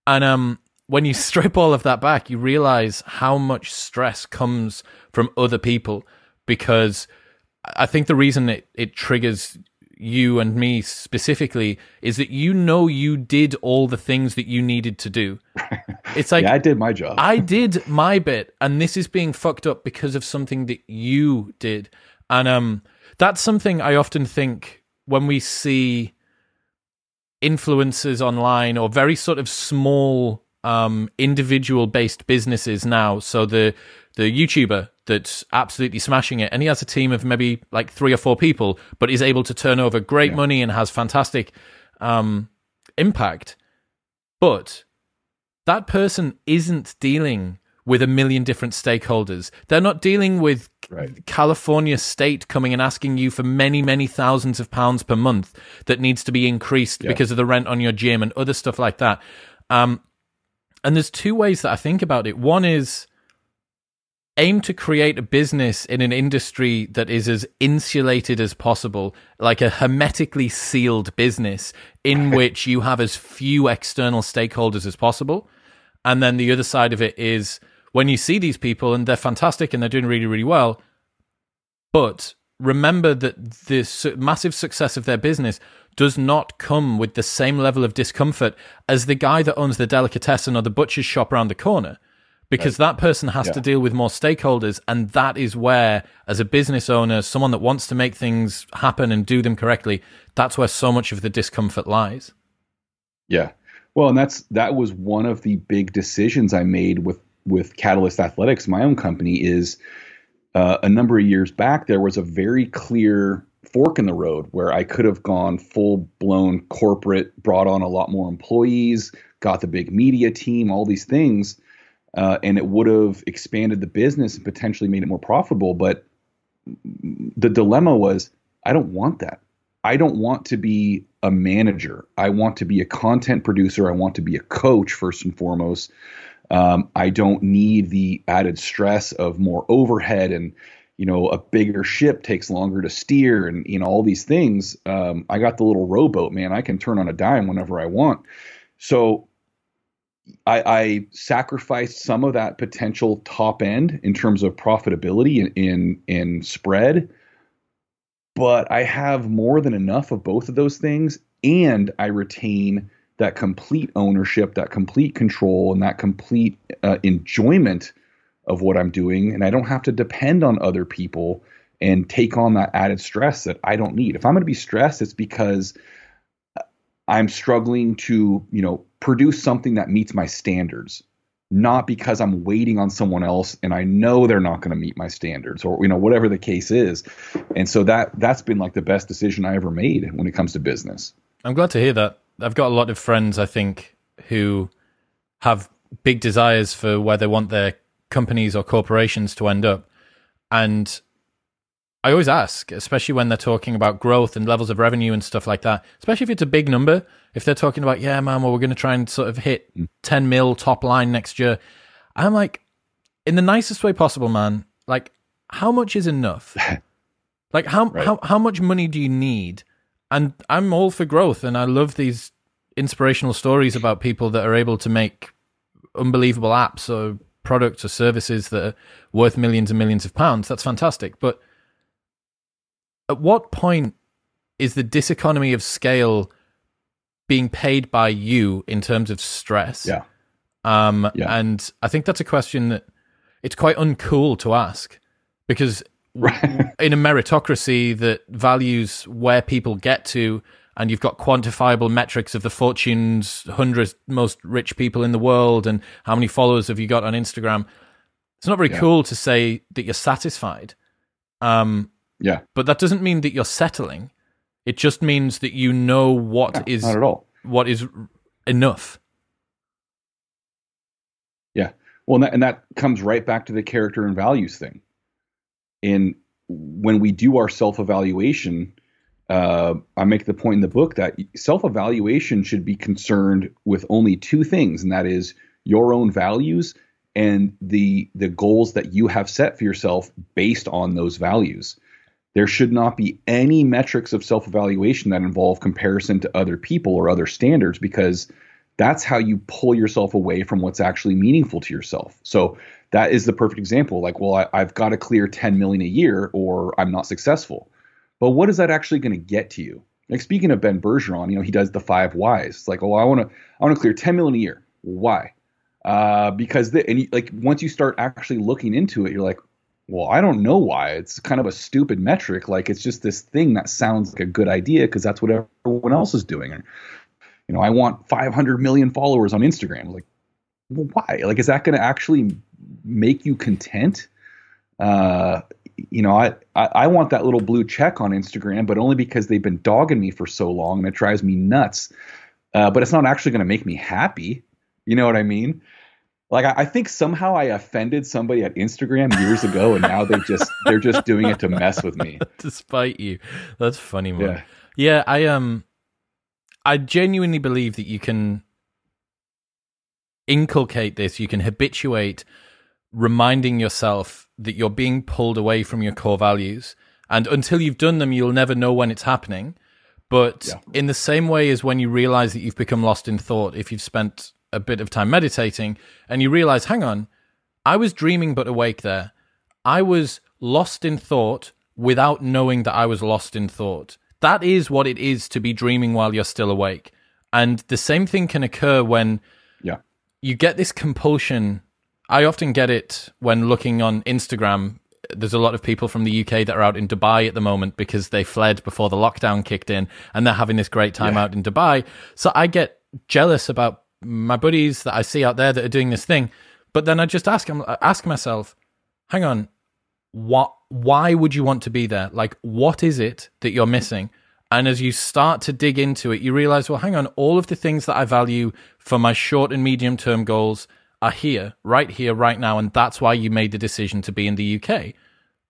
And, um, when you strip all of that back, you realize how much stress comes from other people because I think the reason it, it triggers you and me specifically is that you know you did all the things that you needed to do. It's like yeah, I did my job. I did my bit and this is being fucked up because of something that you did. And um that's something I often think when we see influencers online or very sort of small um, individual based businesses now. So the the YouTuber that's absolutely smashing it, and he has a team of maybe like three or four people, but is able to turn over great yeah. money and has fantastic um, impact. But that person isn't dealing with a million different stakeholders. They're not dealing with right. California state coming and asking you for many, many thousands of pounds per month that needs to be increased yeah. because of the rent on your gym and other stuff like that. Um, and there's two ways that I think about it. One is aim to create a business in an industry that is as insulated as possible, like a hermetically sealed business in which you have as few external stakeholders as possible. And then the other side of it is when you see these people and they're fantastic and they're doing really, really well, but remember that the massive success of their business does not come with the same level of discomfort as the guy that owns the delicatessen or the butcher's shop around the corner because right. that person has yeah. to deal with more stakeholders and that is where as a business owner someone that wants to make things happen and do them correctly that's where so much of the discomfort lies yeah well and that's that was one of the big decisions i made with with catalyst athletics my own company is uh, a number of years back there was a very clear fork in the road where I could have gone full blown corporate, brought on a lot more employees, got the big media team, all these things, uh, and it would have expanded the business and potentially made it more profitable. But the dilemma was, I don't want that. I don't want to be a manager. I want to be a content producer. I want to be a coach first and foremost. Um, I don't need the added stress of more overhead and you know a bigger ship takes longer to steer and you know all these things um, i got the little rowboat man i can turn on a dime whenever i want. So I, I sacrificed some of that potential top end in terms of profitability in, in in spread but i have more than enough of both of those things and i retain that complete ownership that complete control and that complete uh, enjoyment of what I'm doing, and I don't have to depend on other people and take on that added stress that I don't need. If I'm going to be stressed, it's because I'm struggling to, you know, produce something that meets my standards, not because I'm waiting on someone else and I know they're not going to meet my standards or you know whatever the case is. And so that that's been like the best decision I ever made when it comes to business. I'm glad to hear that. I've got a lot of friends I think who have big desires for where they want their companies or corporations to end up. And I always ask, especially when they're talking about growth and levels of revenue and stuff like that, especially if it's a big number. If they're talking about, yeah, man, well, we're going to try and sort of hit mm. 10 mil top line next year. I'm like, in the nicest way possible, man, like, how much is enough? like, how, right. how, how much money do you need? And I'm all for growth. And I love these inspirational stories about people that are able to make unbelievable apps or products or services that are worth millions and millions of pounds, that's fantastic. But at what point is the diseconomy of scale being paid by you in terms of stress? Yeah. Um, yeah. And I think that's a question that it's quite uncool to ask because in a meritocracy that values where people get to and you've got quantifiable metrics of the fortunes 100 most rich people in the world and how many followers have you got on instagram? It's not very yeah. cool to say that you're satisfied um, yeah. but that doesn't mean that you're settling. It just means that you know what yeah, is not at all. what is enough. Yeah. Well and that, and that comes right back to the character and values thing. And when we do our self evaluation, uh, I make the point in the book that self evaluation should be concerned with only two things, and that is your own values and the the goals that you have set for yourself based on those values. There should not be any metrics of self evaluation that involve comparison to other people or other standards because that's how you pull yourself away from what's actually meaningful to yourself. So that is the perfect example. Like, well, I, have got to clear 10 million a year or I'm not successful. But what is that actually going to get to you? Like speaking of Ben Bergeron, you know, he does the five whys. It's like, oh, I want to, I want to clear 10 million a year. Why? Uh, because the, and you, like once you start actually looking into it, you're like, well, I don't know why. It's kind of a stupid metric. Like it's just this thing that sounds like a good idea because that's what everyone else is doing you know, I want 500 million followers on Instagram. Like, well, why? Like, is that going to actually make you content? Uh, you know, I, I, I want that little blue check on Instagram, but only because they've been dogging me for so long and it drives me nuts. Uh, but it's not actually going to make me happy. You know what I mean? Like I, I, think somehow I offended somebody at Instagram years ago, and now they just they're just doing it to mess with me. Despite you, that's funny, man. Yeah, yeah I um I genuinely believe that you can inculcate this, you can habituate reminding yourself that you're being pulled away from your core values. And until you've done them, you'll never know when it's happening. But yeah. in the same way as when you realize that you've become lost in thought, if you've spent a bit of time meditating and you realize, hang on, I was dreaming but awake there. I was lost in thought without knowing that I was lost in thought. That is what it is to be dreaming while you're still awake. And the same thing can occur when yeah. you get this compulsion. I often get it when looking on Instagram. There's a lot of people from the UK that are out in Dubai at the moment because they fled before the lockdown kicked in and they're having this great time yeah. out in Dubai. So I get jealous about my buddies that I see out there that are doing this thing. But then I just ask, ask myself, hang on, what why would you want to be there like what is it that you're missing and as you start to dig into it you realize well hang on all of the things that i value for my short and medium term goals are here right here right now and that's why you made the decision to be in the uk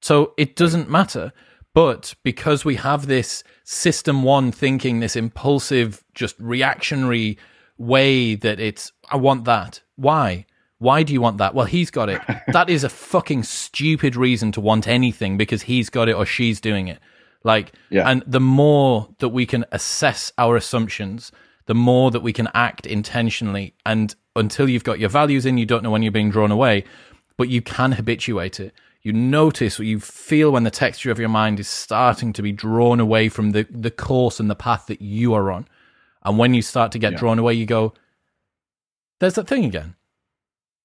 so it doesn't matter but because we have this system one thinking this impulsive just reactionary way that it's i want that why why do you want that? Well, he's got it. that is a fucking stupid reason to want anything because he's got it or she's doing it. Like, yeah. and the more that we can assess our assumptions, the more that we can act intentionally. And until you've got your values in, you don't know when you're being drawn away, but you can habituate it. You notice or you feel when the texture of your mind is starting to be drawn away from the, the course and the path that you are on. And when you start to get yeah. drawn away, you go, there's that thing again.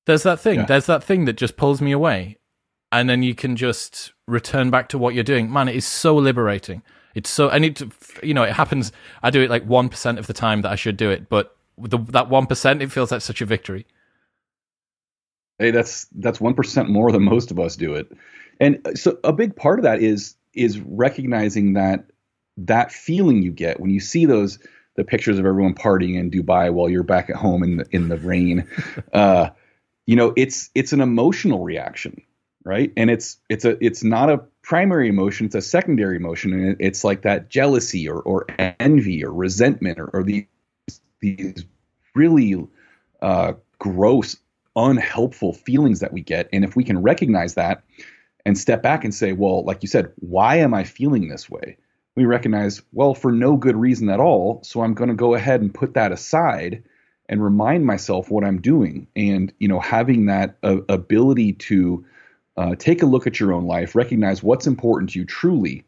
There's that thing. Yeah. There's that thing that just pulls me away. And then you can just return back to what you're doing. Man, it is so liberating. It's so, I need to, you know, it happens. I do it like 1% of the time that I should do it, but the, that 1%, it feels like such a victory. Hey, that's, that's 1% more than most of us do it. And so a big part of that is, is recognizing that that feeling you get when you see those, the pictures of everyone partying in Dubai while you're back at home in the, in the rain. Uh, you know it's it's an emotional reaction right? And it's it's a it's not a primary emotion it's a secondary emotion and it's like that jealousy or, or envy or resentment or, or these these really uh, gross unhelpful feelings that we get. And if we can recognize that and step back and say well like you said why am i feeling this way? We recognize well for no good reason at all so i'm going to go ahead and put that aside and remind myself what I'm doing. And you know, having that uh, ability to uh, take a look at your own life, recognize what's important to you truly,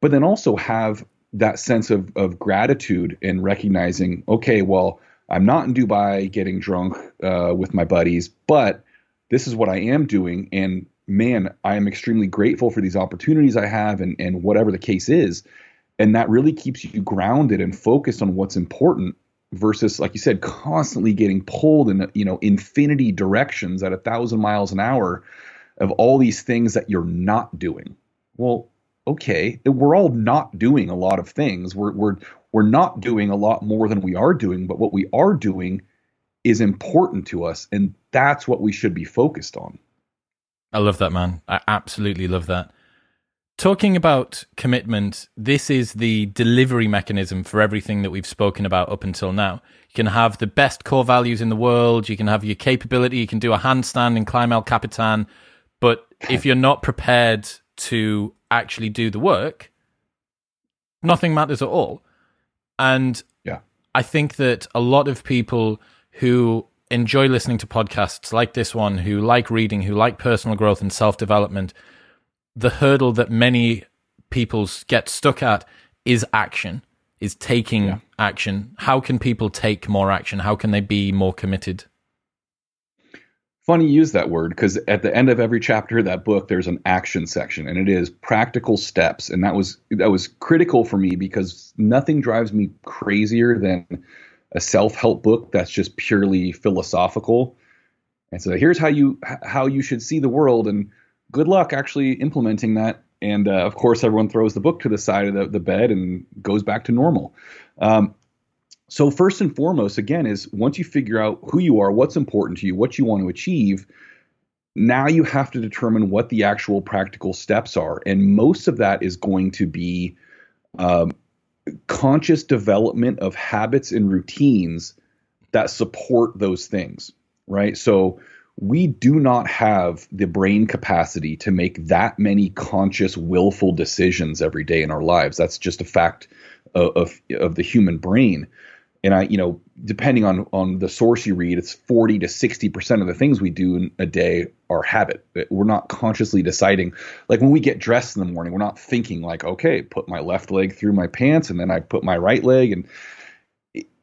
but then also have that sense of of gratitude and recognizing, okay, well, I'm not in Dubai getting drunk uh, with my buddies, but this is what I am doing, and man, I am extremely grateful for these opportunities I have and, and whatever the case is. And that really keeps you grounded and focused on what's important versus, like you said, constantly getting pulled in, you know, infinity directions at a thousand miles an hour of all these things that you're not doing. Well, okay, we're all not doing a lot of things. We're, we're, we're not doing a lot more than we are doing, but what we are doing is important to us. And that's what we should be focused on. I love that, man. I absolutely love that. Talking about commitment, this is the delivery mechanism for everything that we've spoken about up until now. You can have the best core values in the world, you can have your capability, you can do a handstand and climb El Capitan, if you're not prepared to actually do the work, nothing matters at all. And yeah. I think that a lot of people who enjoy listening to podcasts like this one, who like reading, who like personal growth and self development, the hurdle that many people get stuck at is action, is taking yeah. action. How can people take more action? How can they be more committed? Funny you use that word because at the end of every chapter of that book, there's an action section, and it is practical steps, and that was that was critical for me because nothing drives me crazier than a self-help book that's just purely philosophical. And so here's how you how you should see the world and good luck actually implementing that. And uh, of course everyone throws the book to the side of the, the bed and goes back to normal. Um, so first and foremost again is once you figure out who you are what's important to you what you want to achieve now you have to determine what the actual practical steps are and most of that is going to be um, conscious development of habits and routines that support those things, right? So we do not have the brain capacity to make that many conscious, willful decisions every day in our lives. That's just a fact of, of, of the human brain and I, you know, depending on on the source you read, it's 40 to 60 percent of the things we do in a day are habit. We're not consciously deciding. Like when we get dressed in the morning, we're not thinking like, okay, put my left leg through my pants and then I put my right leg, and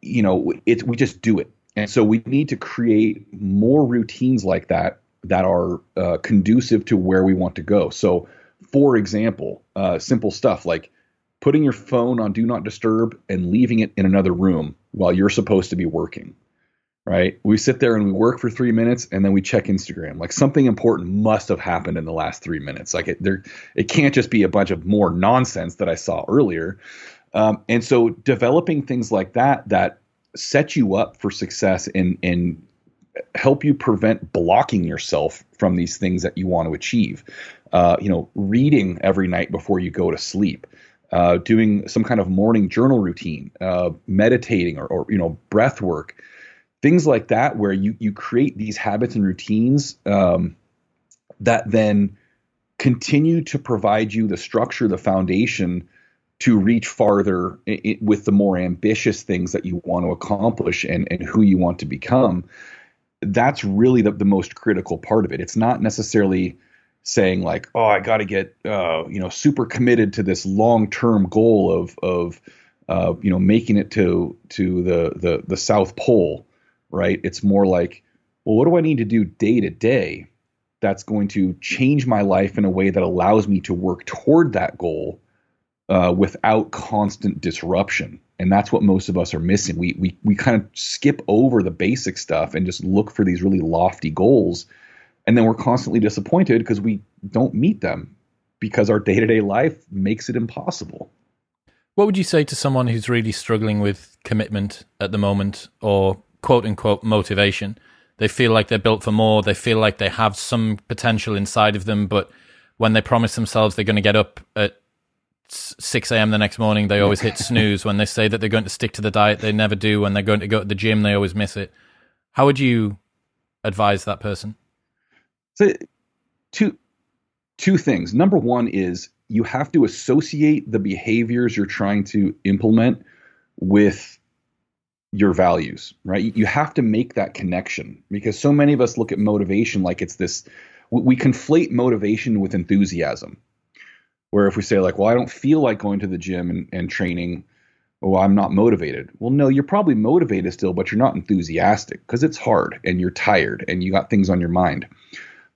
you know, it's we just do it. And so we need to create more routines like that that are uh, conducive to where we want to go. So, for example, uh, simple stuff like putting your phone on do not disturb and leaving it in another room while you're supposed to be working right? We sit there and we work for three minutes and then we check instagram. Like something important must have happened in the last three minutes. Like it there it can't just be a bunch of more nonsense that i saw earlier. Um, and so developing things like that that set you up for success and and help you prevent blocking yourself from these things that you want to achieve. Uh, you know reading every night before you go to sleep uh, doing some kind of morning journal routine, uh, meditating, or, or, you know breath work, things like that, where you you create these habits and routines um, that then continue to provide you the structure, the foundation to reach farther with the more ambitious things that you want to accomplish and and who you want to become. That's really the, the most critical part of it. It's not necessarily saying like, oh, I got to get uh, you know super committed to this long term goal of of uh, you know making it to to the the the South Pole, right? It's more like, well, what do I need to do day to day that's going to change my life in a way that allows me to work toward that goal uh, without constant disruption. And that's what most of us are missing. We we we kind of skip over the basic stuff and just look for these really lofty goals and then we're constantly disappointed because we don't meet them because our day-to-day life makes it impossible what would you say to someone who's really struggling with commitment at the moment or quote unquote motivation they feel like they're built for more they feel like they have some potential inside of them but when they promise themselves they're going to get up at 6 a.m. the next morning, they always hit snooze. When they say that they're going to stick to the diet, they never do. When they're going to go to the gym, they always miss it. How would you advise that person? So two two things. Number one is you have to associate the behaviors you're trying to implement with your values, right? You have to make that connection because so many of us look at motivation like it's this we conflate motivation with enthusiasm. Where if we say like, well, I don't feel like going to the gym and, and training, well, I'm not motivated. Well, no, you're probably motivated still, but you're not enthusiastic because it's hard and you're tired and you got things on your mind.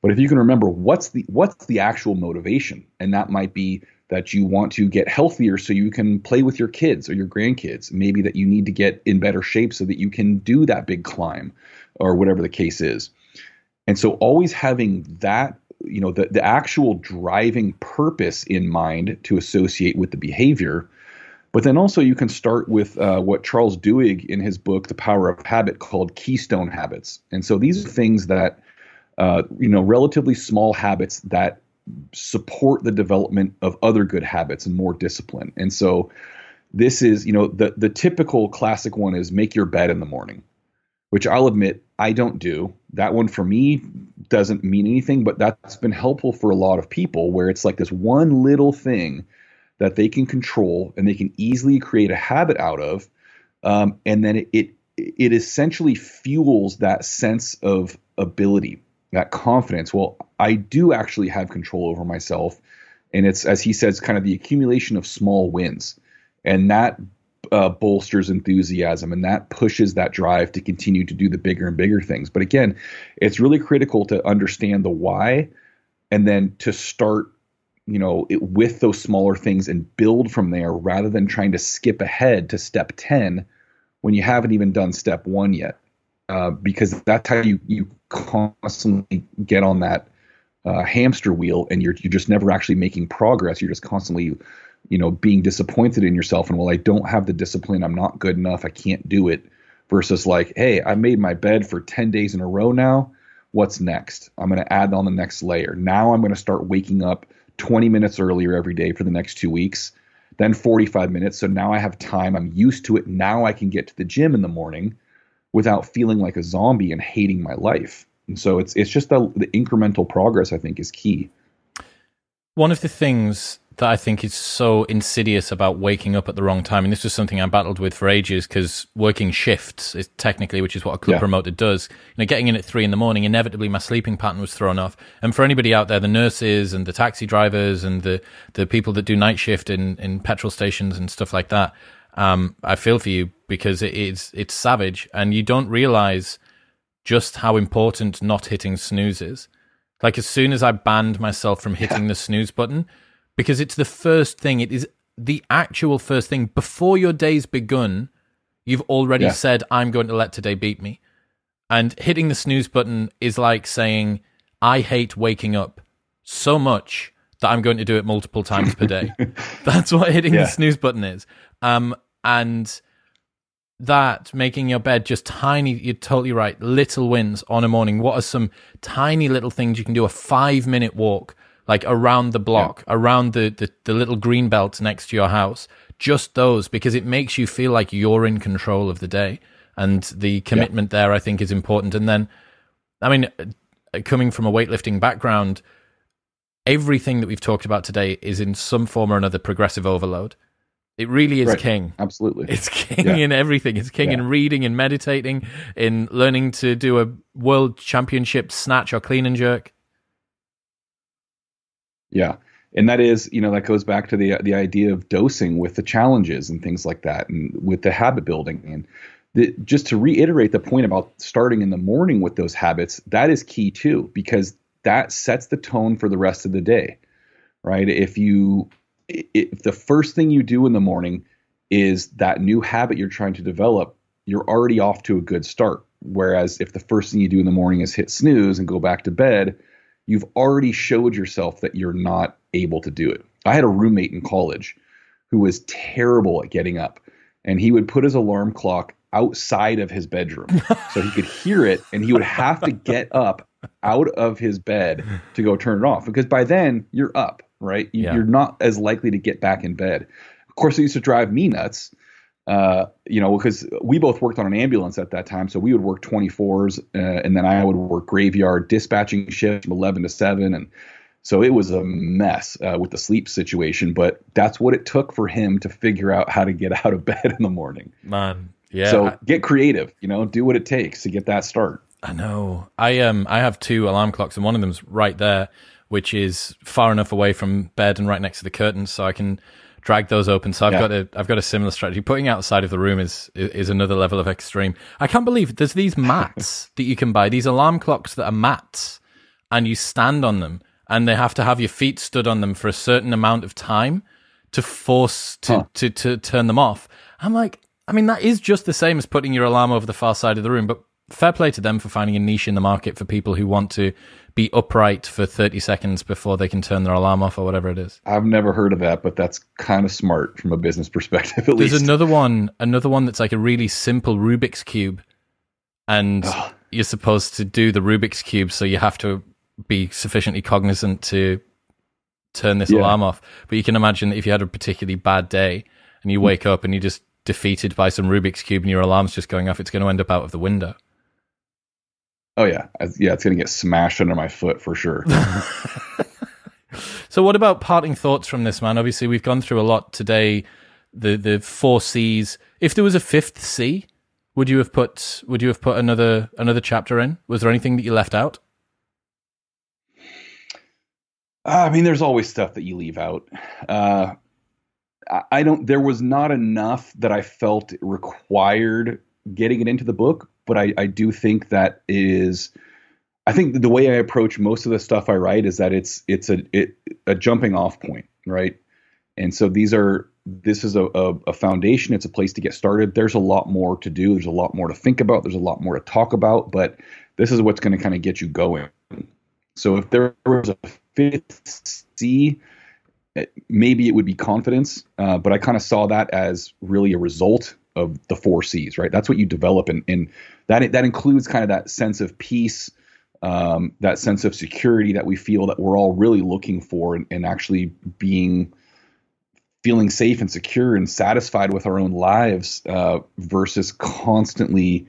But if you can remember what's the what's the actual motivation, and that might be that you want to get healthier so you can play with your kids or your grandkids. Maybe that you need to get in better shape so that you can do that big climb or whatever the case is. And so always having that, you know, the, the actual driving purpose in mind to associate with the behavior. But then also you can start with uh, what Charles Duhigg in his book, The Power of Habit, called keystone habits. And so these are things that, uh, you know, relatively small habits that support the development of other good habits and more discipline. And so this is, you know, the the typical classic one is make your bed in the morning, which I'll admit I don't do. That one for me doesn't mean anything, but that's been helpful for a lot of people where it's like this one little thing that they can control and they can easily create a habit out of. Um, and then it, it it essentially fuels that sense of ability that confidence. Well, I do actually have control over myself. And it's, as he says, kind of the accumulation of small wins. And that uh, bolsters enthusiasm and that pushes that drive to continue to do the bigger and bigger things. But again, it's really critical to understand the why and then to start you know it, with those smaller things and build from there rather than trying to skip ahead to step 10 when you haven't even done step 1 yet uh, because that's how you you constantly get on that uh, hamster wheel, and you're you're just never actually making progress. You're just constantly, you know, being disappointed in yourself. And well, I don't have the discipline. I'm not good enough. I can't do it. Versus like, hey, I made my bed for ten days in a row now. What's next? I'm going to add on the next layer. Now I'm going to start waking up 20 minutes earlier every day for the next two weeks, then 45 minutes. So now I have time. I'm used to it. Now I can get to the gym in the morning without feeling like a zombie and hating my life. And so it's it's just the, the incremental progress I think is key. One of the things that I think is so insidious about waking up at the wrong time, and this was something I battled with for ages because working shifts is technically, which is what a club yeah. promoter does. You know, getting in at three in the morning, inevitably my sleeping pattern was thrown off. And for anybody out there, the nurses and the taxi drivers and the the people that do night shift in in petrol stations and stuff like that, um, I feel for you because it is it's savage, and you don't realize just how important not hitting snooze is. Like as soon as I banned myself from hitting yeah. the snooze button, because it's the first thing. It is the actual first thing before your day's begun. You've already yeah. said, "I'm going to let today beat me," and hitting the snooze button is like saying, "I hate waking up so much." That I'm going to do it multiple times per day. That's what hitting yeah. the snooze button is. Um, and that making your bed just tiny you're totally right little wins on a morning. What are some tiny little things you can do? A five minute walk like around the block yeah. around the, the the little green belt next to your house. Just those because it makes you feel like you're in control of the day. And the commitment yeah. there i think is important. And then i mean uh, coming from a weightlifting background everything that we've talked about today is in some form or another progressive overload it really is right. king. Absolutely. It's king yeah. in everything. It's king yeah. in reading and meditating, in learning to do a world championship snatch or clean and jerk. Yeah. And that is, you know, that goes back to the the idea of dosing with the challenges and things like that and with the habit building and the, just to reiterate the point about starting in the morning with those habits, that is key too because that sets the tone for the rest of the day. Right? If you if the first thing you do in the morning is that new habit you're trying to develop, you're already off to a good start. Whereas if the first thing you do in the morning is hit snooze and go back to bed, you've already showed yourself that you're not able to do it. I had a roommate in college who was terrible at getting up, and he would put his alarm clock outside of his bedroom so he could hear it and he would have to get up out of his bed to go turn it off because by then you're up right? You, are not as likely to get back in bed. Of course, it used to drive me nuts. Uh, you know, because we both worked on an ambulance at that time, so we would work 24s, uh, and then I would work graveyard dispatching shift from 11 to 7, and so it was a mess uh, with the sleep situation. But that's what it took for him to figure out how to get out of bed in the morning. Man, yeah. So get creative. You know, do what it takes to get that start. I know. I um I have two alarm clocks, and one of them's right there which is far enough away from bed and right next to the curtains, so I can drag those open. So I've yeah. got a I've got a similar strategy. Putting outside of the room is is another level of extreme. I can't believe there's these mats that you can buy. These alarm clocks that are mats. and you stand on them and they have to have your feet stood on them for a certain amount of time to force to, Huh. to, to turn them off. I'm like, I mean, that is just the same as putting your alarm over the far side of the room, but fair play to them for finding a niche in the market for people who want to be upright for 30 seconds before they can turn their alarm off or whatever it is. I've never heard of that, but that's kind of smart from a business perspective, at There's least. another one, another one that's like a really simple Rubik's cube, and Ugh. you're supposed to do the Rubik's cube, so you have to be sufficiently cognizant to turn this Yeah. alarm off. But you can imagine that if you had a particularly bad day and you hmm. wake up and you're just defeated by some Rubik's cube and your alarm's just going off, it's going to end up out of the window. Oh yeah, I- yeah, it's gonna get smashed under my foot for sure. So, what about parting thoughts from this, man? Obviously, we've gone through a lot today. The the four C's. If there was a fifth C, would you have put would you have put another another chapter in? Was there anything that you left out? I mean, there's always stuff that you leave out. Uh, I- I don't. There was not enough that I felt required getting it into the book, but I, I do think that is. I think the way I approach most of the stuff I write is that it's it's a it, a jumping off point, right? And so these are this is a, a, a foundation. It's a place to get started. There's a lot more to do. There's a lot more to think about. There's a lot more to talk about. But this is what's going to kind of get you going. So if there was a fifth C, maybe it would be confidence. Uh, but I kind of saw that as really a result of the four C's, right? That's what you develop, and, and that that includes kind of that sense of peace, um, that sense of security that we feel that we're all really looking for, and, and actually being feeling safe and secure and satisfied with our own lives uh, versus constantly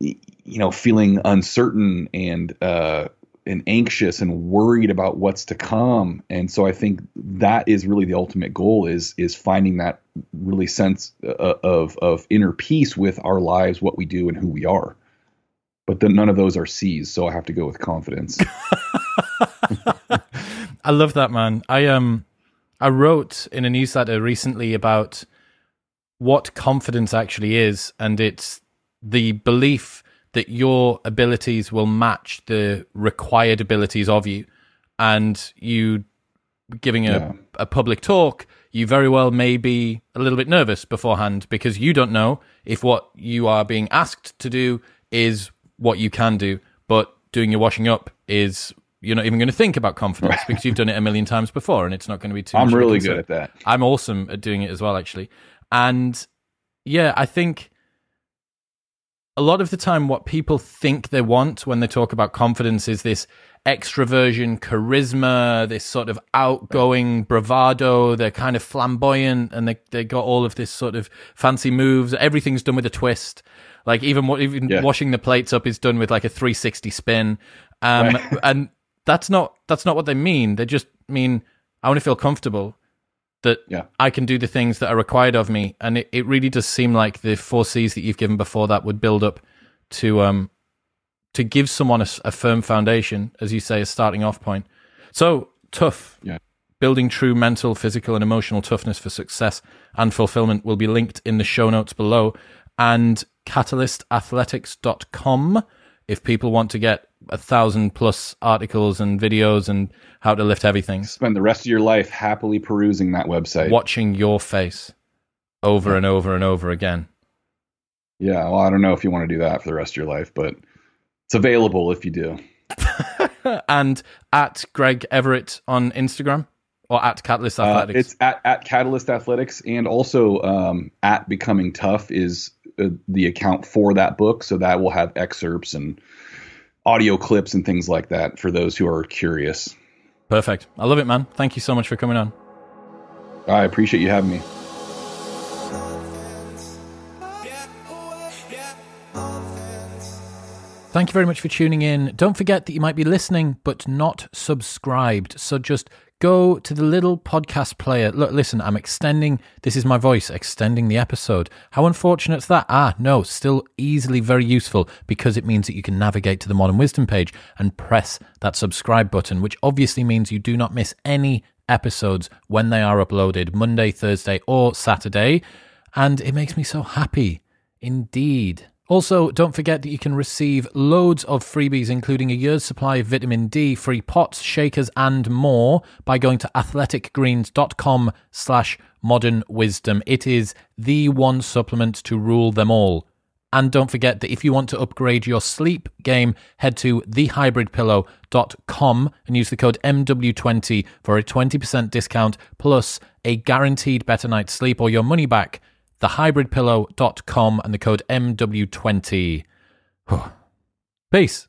you know feeling uncertain and uh, and anxious and worried about what's to come. And so i think that is really the ultimate goal is is finding that really sense uh, of of inner peace with our lives what we do and who we are. But then none of those are c's so i have to go with confidence. I love that, man. I um, I wrote in a newsletter recently about what confidence actually is, and it's the belief that your abilities will match the required abilities of you, and you giving a, Yeah. a public talk, you very well may be a little bit nervous beforehand because you don't know if what you are being asked to do is what you can do, but doing your washing up is you're not even going to think about confidence because you've done it a million times before and it's not going to be too i'm really good at that I'm awesome at doing it as well, actually. And yeah, I think a lot of the time, what people think they want when they talk about confidence is this extroversion, charisma, this sort of outgoing bravado. They're kind of flamboyant and they, they got all of this sort of fancy moves. Everything's done with a twist. Like even what even Yeah. washing the plates up is done with like a 360 spin. Um, Right. and that's not that's not what they mean. They just mean I want to feel comfortable that Yeah. I can do the things that are required of me. And it, it really does seem like the four C's that you've given before that would build up to um to give someone a firm foundation, as you say, a starting off point. So tough. Yeah. Building true mental, physical, and emotional toughness for success and fulfillment will be linked in the show notes below. And catalystathletics.com if people want to get a thousand plus articles and videos and how to lift heavy things spend the rest of your life happily perusing that website watching your face over and over and over again. Yeah, well, I don't know if you want to do that for the rest of your life, but it's available if you do. and at Greg Everett on Instagram or at Catalyst Uh, Athletics. it's at, at Catalyst Athletics and also um, at Becoming Tough is uh, the account for that book. So that will have excerpts and audio clips and things like that for those who are curious. Perfect. I love it, man. Thank you so much for coming on. I appreciate you having me. Thank you very much for tuning in. Don't forget that you might be listening but not subscribed. So just go to the little podcast player. Look, listen, I'm extending. This is my voice extending the episode. How unfortunate's that? Ah, no, still easily very useful because it means that you can navigate to the Modern Wisdom page and press that subscribe button, which obviously means you do not miss any episodes when they are uploaded Monday, Thursday, or Saturday. And it makes me so happy. Indeed. Also, don't forget that you can receive loads of freebies, including a year's supply of vitamin D, free pots, shakers, and more by going to athleticgreens.com slash modern wisdom. It is the one supplement to rule them all. And don't forget that if you want to upgrade your sleep game, head to thehybridpillow.com and use the code MW20 for a 20% discount plus a guaranteed better night's sleep or your money back thehybridpillow.com and the code MW20. Peace.